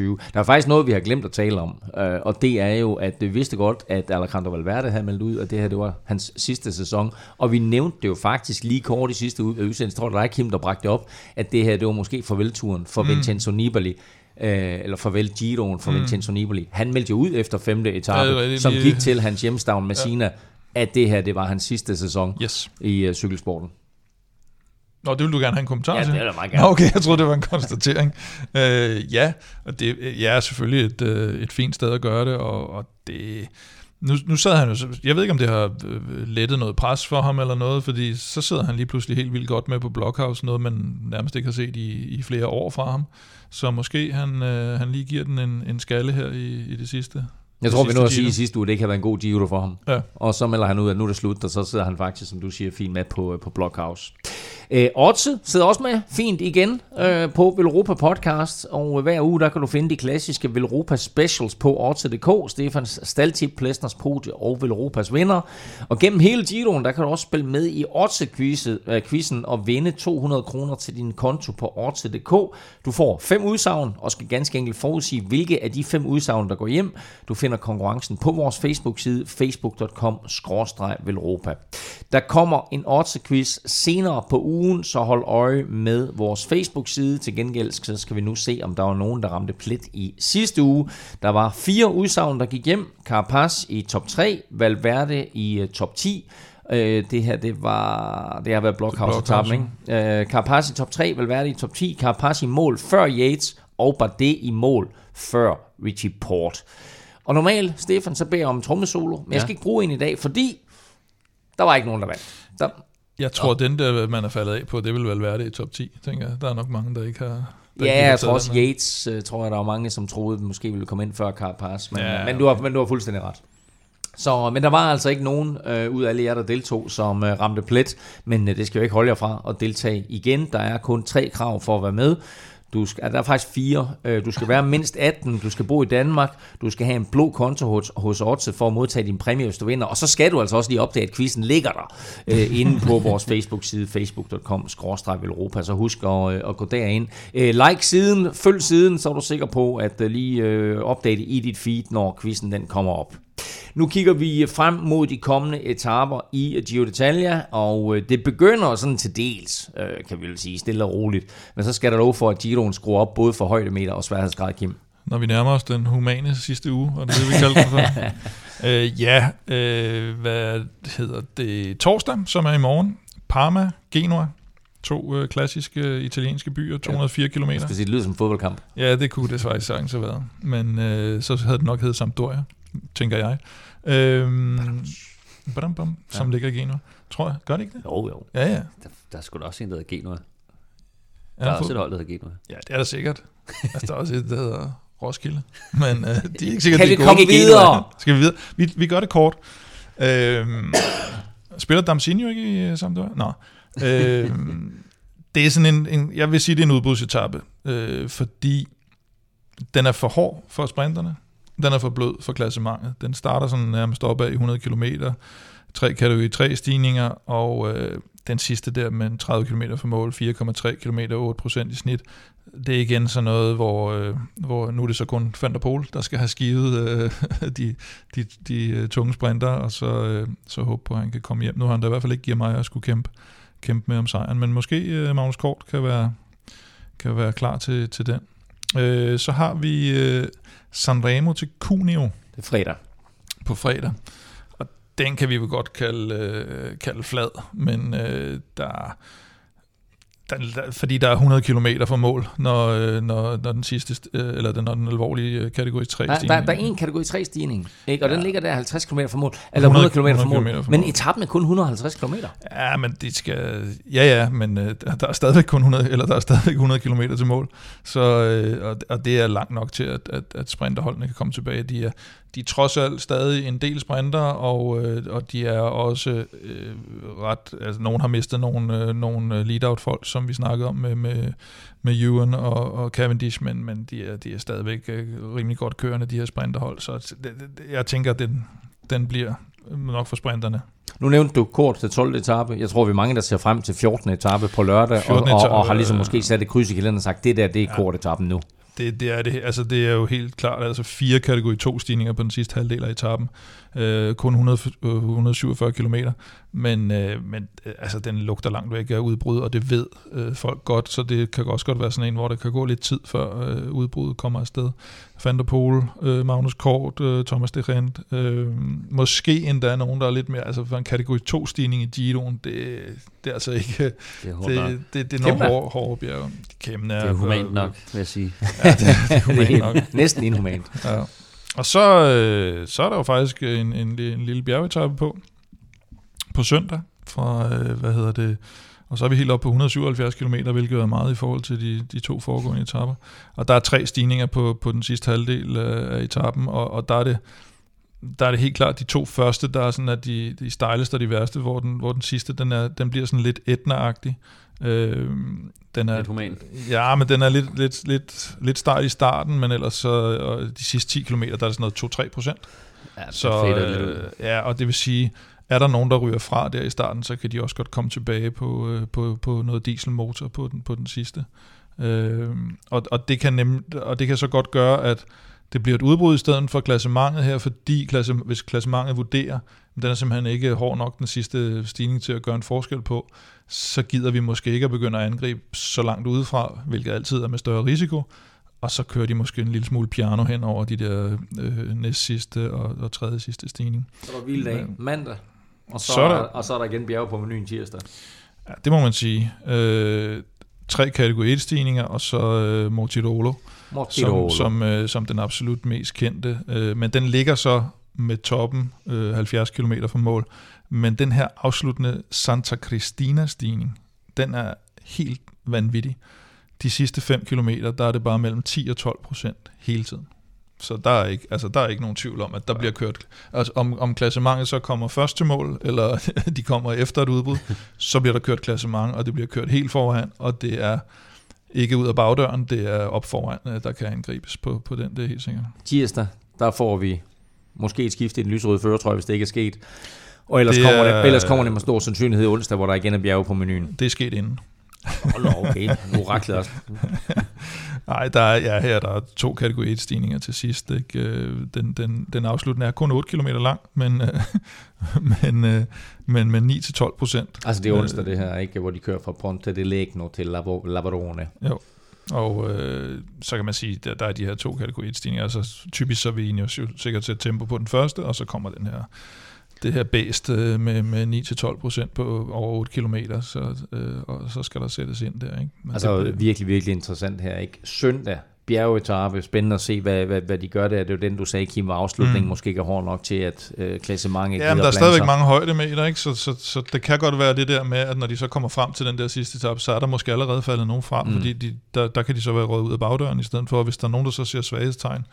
Øh, der er faktisk noget, vi har glemt at tale om, øh, og det er jo, at vi vidste godt, at Alejandro Valverde havde meldt ud, at det her det var hans sidste sæson, og vi nævnte det jo faktisk lige kort i sidste udsendelse, tror det var Kim, der bragte det op, at det her det var måske farvelturen for mm. Vincenzo Nibali, øh, eller farvel Giroen for mm. Vincenzo Nibali. Han meldte jo ud efter femte etape, ja, som gik til hans hjemstavn Messina, ja. at det her det var hans sidste sæson yes. i uh, cykelsporten. Nå, det vil du gerne have en kommentar ja, til? Ja, det vil jeg meget gerne. Nå, okay, jeg troede, det var en konstatering. øh, ja, og det ja, er selvfølgelig et, øh, et fint sted at gøre det, og, og det... Nu, nu sad han jo, jeg ved ikke om det har øh, lettet noget pres for ham eller noget, fordi så sidder han lige pludselig helt vildt godt med på Blockhouse, noget man nærmest ikke har set i, i flere år fra ham. Så måske han, øh, han lige giver den en, en skalle her i, i det sidste. Jeg tror, vi nåede at sige i sidste uge, at det ikke har været en god Giro for ham. Ja. Og så melder han ud, at nu er det slut, og så sidder han faktisk, som du siger, fint med på, på Blockhouse. Øh, Otze sidder også med fint igen øh, på Velropa Podcast, og hver uge der kan du finde de klassiske Velropa Specials på Otze.dk, Stefans Staltip, Plæsners Podie og Velropas vinder. Og gennem hele Giroen, der kan du også spille med i Otze-quizzen øh, og vinde 200 kroner til din konto på Otze.dk. Du får fem udsagn og skal ganske enkelt forudsige, hvilke af de fem udsagn, der går hjem. Du finder konkurrencen på vores Facebook-side, facebook.com-velropa. Der kommer en Otze-quiz senere på ugen, så hold øje med vores Facebook-side. Til gengæld så skal vi nu se, om der var nogen, der ramte plet i sidste uge. Der var fire udsagn, der gik hjem. Carapaz i top 3, Valverde i uh, top 10, Uh, det her, det var det har været Blockhouse etappen, ikke? Carapaz i top 3, Valverde i top 10, Carapaz i mål før Yates, og Bardet i mål før Richie Port. Og normalt, Stefan, så beder jeg om trommesolo, men ja. jeg skal ikke bruge en i dag, fordi der var ikke nogen, der vandt. Der, jeg tror, ja. den der, man er faldet af på, det vil vel være det i top 10, tænker jeg. Der er nok mange, der ikke har... Der ja, jeg tror også Yates, uh, tror jeg, der var mange, som troede, at måske ville komme ind før Carapaz. Men, ja, men, du har, men du har fuldstændig ret. Så, men der var altså ikke nogen øh, ud af alle jer, der deltog, som øh, ramte plet. Men øh, det skal jo ikke holde jer fra at deltage igen. Der er kun tre krav for at være med. Du skal, altså, der er faktisk fire. Øh, du skal være mindst 18, du skal bo i Danmark, du skal have en blå konto hos, hos Otze for at modtage din præmie, hvis du vinder. Og så skal du altså også lige opdage, at quizzen ligger der øh, inde på vores Facebook-side, facebook.com Europa. Så husk at, øh, at gå derind. Øh, like siden, følg siden, så er du sikker på at øh, lige øh, opdage det i dit feed, når quizzen den kommer op. Nu kigger vi frem mod de kommende etaper i Giro d'Italia, og øh, det begynder sådan til dels, øh, kan vi vel sige, stille og roligt. Men så skal der lov for, at Giroen skruer op både for højdemeter og sværhedsgrad, Kim. Når vi nærmer os den humane sidste uge, og det er det, vi kalder for. øh, ja, øh, hvad hedder det? Torsdag, som er i morgen. Parma, Genua. To øh, klassiske øh, italienske byer, 204 ja. km. Jeg skal sige, det lyder som en fodboldkamp. Ja, det kunne det faktisk sagtens have været. Men øh, så havde det nok heddet Sampdoria, tænker jeg. Øhm, badam, bam, som ja. ligger i Genua. Tror jeg. Gør det ikke det? Jo, jo. Ja, ja. Der, der er sgu da også en, der hedder Genua. Der er også fod- et hold, der hedder Genua. Ja, det er der sikkert. altså, der er også et, der hedder Roskilde. Men øh, de er ikke sikkert, Kan de vi er gode. komme videre? Skal vi videre? Vi, vi gør det kort. Øhm, spiller Damsinho ikke i øh, Sampdoria? Nå. Øhm, det er sådan en, en, jeg vil sige, det er en udbudsetappe, øh, fordi den er for hård for sprinterne. Den er for blød for klassementet. Den starter sådan nærmest op af 100 km, tre kategori 3 stigninger, og øh, den sidste der med 30 km for mål, 4,3 km, 8% i snit. Det er igen sådan noget, hvor, øh, hvor nu er det så kun Van der Pol, der skal have skivet øh, de, de, de øh, tunge sprinter, og så, øh, så håbe på, at han kan komme hjem. Nu har han da i hvert fald ikke givet mig at skulle kæmpe, kæmpe med om sejren, men måske øh, Magnus Kort kan være, kan være klar til, til den. Øh, så har vi øh, Sanremo til Cuneo Det er fredag. på fredag. Og den kan vi jo godt kalde, øh, kalde flad, men øh, der, der, der, fordi der er 100 km fra mål, når, øh, når, når den sidste, øh, eller den, når den alvorlige øh, kategori 3 Der, der, stigning. der er en kategori 3 stigning, ikke? og ja. Den ligger der 50 km fra mål, eller 100, 100 km fra 100 mål, fra men mål. etappen er kun 150 km. Ja, men de skal, ja ja, men der der er stadigvæk kun 100, eller der er stadigvæk 100 km til mål, så, og, og det er langt nok til, at, at, at sprinterholdene kan komme tilbage. De er, de er trods alt stadig en del sprinter, og, øh, og de er også øh, ret, altså nogen har mistet nogle, øh, nogle lead-out folk, som vi snakkede om med, med, med Ewan og, og Cavendish, men, men de, er, de er stadigvæk øh, rimelig godt kørende, de her sprinterhold, så det, det, jeg tænker, den, den bliver nok for sprinterne. Nu nævnte du kort til 12. etape. Jeg tror, vi er mange, der ser frem til 14. etape på lørdag, og, 14. og, og, har ligesom øh, måske sat et kryds i kalenderen og sagt, det der, det er kort etappen nu. Det, det, er det, altså det er jo helt klart, altså fire kategori 2 stigninger på den sidste halvdel af etappen. Øh, kun 100, øh, 147 km, men, øh, men øh, altså den lugter langt væk af udbrud, og det ved øh, folk godt, så det kan også godt være sådan en, hvor der kan gå lidt tid, før øh, udbruddet kommer afsted. Van der Pol, øh, Magnus Kort, øh, Thomas de Rent, øh, måske endda nogen, der er lidt mere, altså for en kategori 2 stigning i Giroen, det, det er altså ikke, Det er hårdt nok. det, det, det er nogle Kæmpe. hårde, hårde bjerge. Kæmpe Det er humant nok, vil jeg sige. Ja, det, det er Det humant nok. næsten inhumant. Ja. Og så, øh, så er der jo faktisk en, en, en lille bjergetappe på, på søndag, fra, øh, hvad hedder det, og så er vi helt oppe på 177 km, hvilket er meget i forhold til de, de to foregående etapper. Og der er tre stigninger på, på den sidste halvdel øh, af, etappen, og, og der er det der er det helt klart de to første, der er sådan, at de, de stejleste og de værste, hvor den, hvor den sidste, den, er, den bliver sådan lidt etna Øh, den er, Lidt human. Ja, men den er lidt, lidt, lidt, lidt start i starten, men ellers så og de sidste 10 km, der er det sådan noget 2-3 procent. Ja, Så øh, ja, og det vil sige, er der nogen, der ryger fra der i starten, så kan de også godt komme tilbage på, øh, på, på noget dieselmotor på den, på den sidste. Øh, og, og, det kan nemt, og det kan så godt gøre, at det bliver et udbrud i stedet for klassementet her, fordi klasse, hvis klassementet vurderer, at den er simpelthen ikke hård nok den sidste stigning til at gøre en forskel på, så gider vi måske ikke at begynde at angribe så langt udefra, hvilket altid er med større risiko, og så kører de måske en lille smule piano hen over de der øh, næst sidste og, og tredje sidste stigning. Så er der hviledag mandag, og så, Så er der- og så er der igen bjerge på menuen tirsdag. Ja, det må man sige. Øh, tre kategori 1 stigninger, og så øh, Mortirolo, som, som, øh, som den absolut mest kendte. Øh, men den ligger så med toppen øh, 70 km fra mål. Men den her afsluttende Santa Cristina stigning, den er helt vanvittig. De sidste 5 km, der er det bare mellem 10 og 12 procent hele tiden. Så der er ikke, altså der er ikke nogen tvivl om, at der bliver kørt, altså om, om klassementet så kommer først til mål, eller de kommer efter et udbrud, så bliver der kørt klassement, og det bliver kørt helt foran, og det er ikke ud af bagdøren, det er op foran, øh, der kan angribes på, på den, det er helt sikkert. Tirsdag, der får vi måske et skift i den lysrøde føretrøje, hvis det ikke er sket. Og ellers, det kommer, det, ellers kommer det med stor sandsynlighed onsdag, hvor der igen er bjerge på menuen. Det er sket inden. Hold okay. Nu raklet også. Nej, der er, ja, her der er to kategori 1 stigninger til sidst. Ikke? Øh, den, den, den afsluttende er kun 8 km lang, men, øh, men, øh, men med 9-12 procent. Altså det er onsdag det her, ikke? hvor de kører fra Ponte de Legno til Lavarone. Jo, og øh, så kan man sige, der, der er de her to kategori 1 stigninger. Altså typisk så er vi egentlig også sikkert til tempo på den første, og så kommer den her det her bæst øh, med, med 9-12 procent på over 8 km, så, øh, og så skal der sættes ind der. Ikke? Men altså det, virkelig, virkelig interessant her. ikke Søndag, bjergetappe, spændende at se, hvad, hvad, hvad de gør der. Det er jo den, du sagde, Kim, var afslutningen mm. måske ikke er hård nok til, at øh, klassementet Ja, men der er stadigvæk mange højdemeter, ikke? Så, så, så, det kan godt være det der med, at når de så kommer frem til den der sidste etape, så er der måske allerede faldet nogen frem, mm. fordi de, der, der kan de så være røget ud af bagdøren, i stedet for, hvis der er nogen, der så ser svaghedstegn,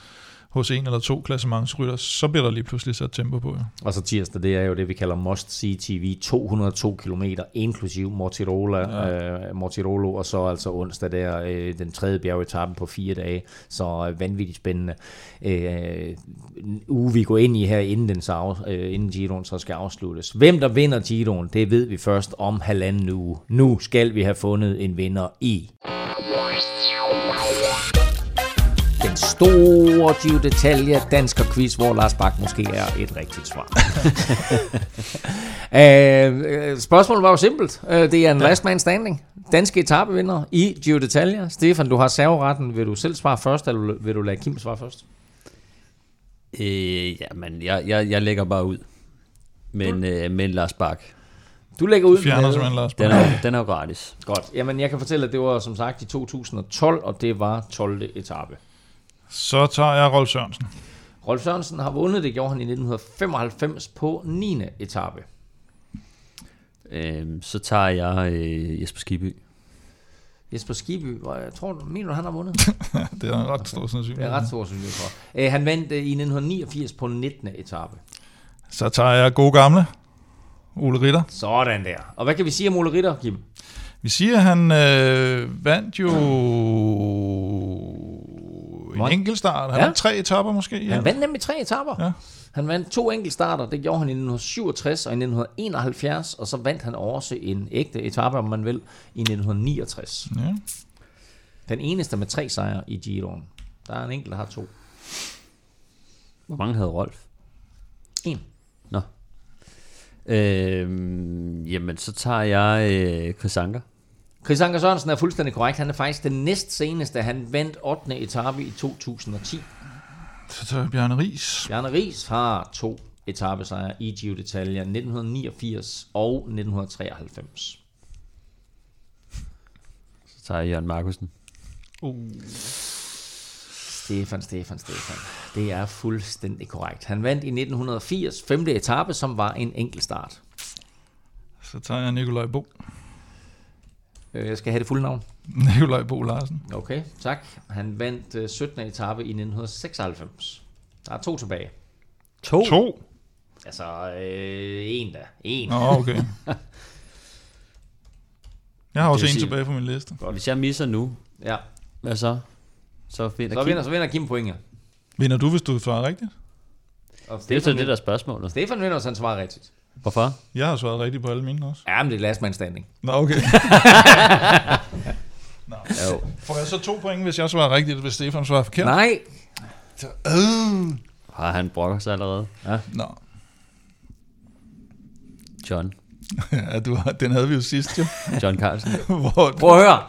hos en eller to klassementsrytter, så bliver der lige pludselig sat tempo på. Ja. Og så tirsdag, det er jo det, vi kalder Must See TV, 202 km, inklusiv Mortirola, ja. øh, Mortirolo, og så altså onsdag der, øh, den tredje bjergetappen på fire dage, så øh, vanvittigt spændende. Øh, uge vi går ind i her, inden, den så, øh, inden Giroen så skal afsluttes. Hvem der vinder Giroen, det ved vi først om halvanden uge. Nu skal vi have fundet en vinder i den store Gio Detalje dansker quiz, hvor Lars Bak måske er et rigtigt svar. uh, spørgsmålet var jo simpelt. Uh, det er en ja. last man standing. Danske etapevinder i Gio Detalje. Stefan, du har serveretten. Vil du selv svare først, eller vil du lade Kim svare først? Øh, ja, men jeg, jeg, jeg lægger bare ud. Men, øh, men Lars Bak. Du lægger ud. Fjerner med, Lars Den er, den er jo gratis. Godt. Jamen, jeg kan fortælle, at det var som sagt i 2012, og det var 12. etape. Så tager jeg Rolf Sørensen. Rolf Sørensen har vundet, det gjorde han i 1995 på 9. etape. Øhm, så tager jeg øh, Jesper Skiby. Jesper Skiby, hvor jeg tror, mener du, han har vundet? det er en ret stor sandsynlighed. Det er ret stor sandsynlighed for. Øh, han vandt øh, i 1989 på 19. etape. Så tager jeg god gamle Ole Ritter. Sådan der. Og hvad kan vi sige om Ole Ritter, Kim? Vi siger, at han øh, vandt jo en enkelt start. Han ja. vandt tre etapper måske. Ja. Han vandt nemlig tre etapper. Ja. Han vandt to enkeltstarter, det gjorde han i 1967 og i 1971, og så vandt han også en ægte etape, om man vil, i 1969. Ja. Den eneste med tre sejre i Giroen. Der er en enkelt, der har to. Hvor mange havde Rolf? En. Nå. Øhm, jamen, så tager jeg øh, Chris Anker. Chris Anker Sørensen er fuldstændig korrekt. Han er faktisk den næst seneste. Han vandt 8. etape i 2010. Så tager Bjarne Ries. Bjarne Ries har to etappesejre i Giro d'Italia 1989 og 1993. Så tager jeg Jørgen Markusen. Uh. Stefan, Stefan, Stefan. Det er fuldstændig korrekt. Han vandt i 1980 femte etape, som var en enkelt start. Så tager jeg Nikolaj Bo. Øh, jeg skal have det fulde navn. Nikolaj Bo Larsen. Okay, tak. Han vandt 17. Øh, etape i 1996. Der er to tilbage. To? To? Altså, øh, en da. En. Nå, okay. Jeg har også en tilbage på min liste. Godt. Hvis jeg misser nu, ja. hvad så? Så vinder, så vinder, så vinder Kim point, ja. Vinder du, hvis du svarer rigtigt? Og det er så det der spørgsmål. Stefan vinder, hvis han svarer rigtigt. Hvorfor? Jeg har svaret rigtigt på alle mine også. Ja, men det er last man standing. Nå, okay. Nå. Jo. Får jeg så to point, hvis jeg svarer rigtigt, hvis Stefan svarer forkert? Nej. Så, øh. Har han brokker sig allerede? Ja. Nå. John. ja, du, den havde vi jo sidst jo. John Carlsen. Hvor, Prøv at høre.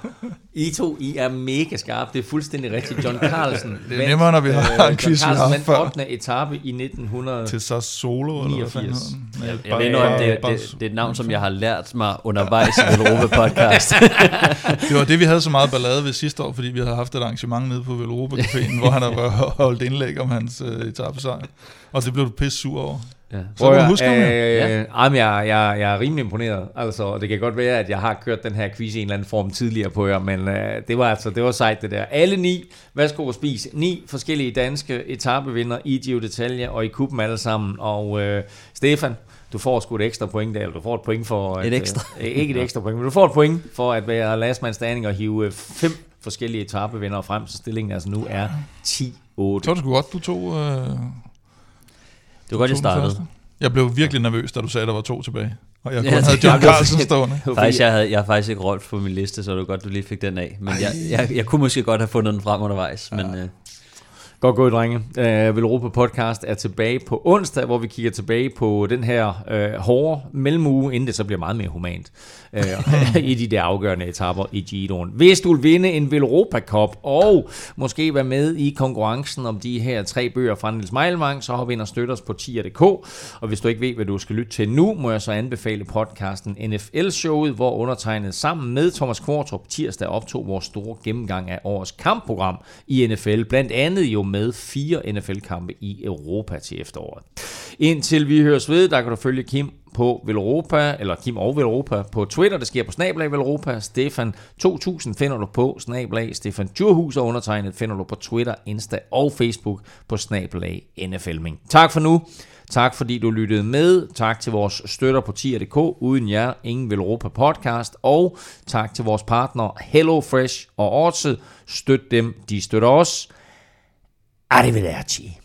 I to, I er mega skarpe. Det er fuldstændig rigtigt. John Carlsen Det er nemmere, når vi har øh, en quiz, John Carlsen vandt 8. etape i 1900. Til så solo, eller hvad fanden jeg, jeg ved nu, det, det, det, det, er et navn, som jeg har lært mig undervejs i Velropa podcast. det var det, vi havde så meget ballade ved sidste år, fordi vi havde haft et arrangement nede på Velropa Caféen, hvor han havde holdt indlæg om hans uh, etapesejr. Og det blev du pisse sur over. Ja. Så Prøv, du husker øh, ja. jeg, jeg, jeg er rimelig imponeret. Altså, det kan godt være, at jeg har kørt den her quiz i en eller anden form tidligere på jer, men øh, det var altså det var sejt det der. Alle ni, værsgo at spise, ni forskellige danske etapevinder i Gio Detalje og i kuppen alle sammen. Og øh, Stefan, du får sgu et ekstra point der, eller du får et point for... Et, et ekstra. Øh, ikke et ekstra point, men du får et point for at være last man standing og hive fem forskellige etapevinder frem, så stillingen altså nu er 10-8. Så var det sgu godt, du tog... Øh, var godt, jeg startede. Jeg blev virkelig nervøs, da du sagde, at der var to tilbage. Og jeg kun Ja, havde John Carlsen stående. Faktisk, jeg, havde, jeg har faktisk ikke Rolf på min liste, så det var godt, du lige fik den af. Men jeg, jeg, jeg kunne måske godt have fundet den frem undervejs. Men øh, Godt gået, drenge. Øh, uh, Velropa Podcast er tilbage på onsdag, hvor vi kigger tilbage på den her uh, hårde mellemuge, inden det så bliver meget mere humant uh, i de der afgørende etapper i Giroen. Hvis du vil vinde en Velropa Cup og måske være med i konkurrencen om de her tre bøger fra Niels Meilvang, så hop ind og støt os på tier.dk. Og hvis du ikke ved, hvad du skal lytte til nu, må jeg så anbefale podcasten NFL-showet, hvor undertegnet sammen med Thomas Kvartrup tirsdag optog vores store gennemgang af årets kampprogram i NFL, blandt andet jo med fire NFL-kampe i Europa til efteråret. Indtil vi høres ved, der kan du følge Kim på Velropa, eller Kim og Velropa på Twitter, det sker på Snablag Velropa. Stefan 2000 finder du på Snablag. Stefan Djurhus og undertegnet finder du på Twitter, Insta og Facebook på Snablag NFLming. Tak for nu. Tak fordi du lyttede med. Tak til vores støtter på tier.dk. Uden jer, ingen Velropa podcast. Og tak til vores partner Hello Fresh og Orset. Støt dem, de støtter os. Arrivederci.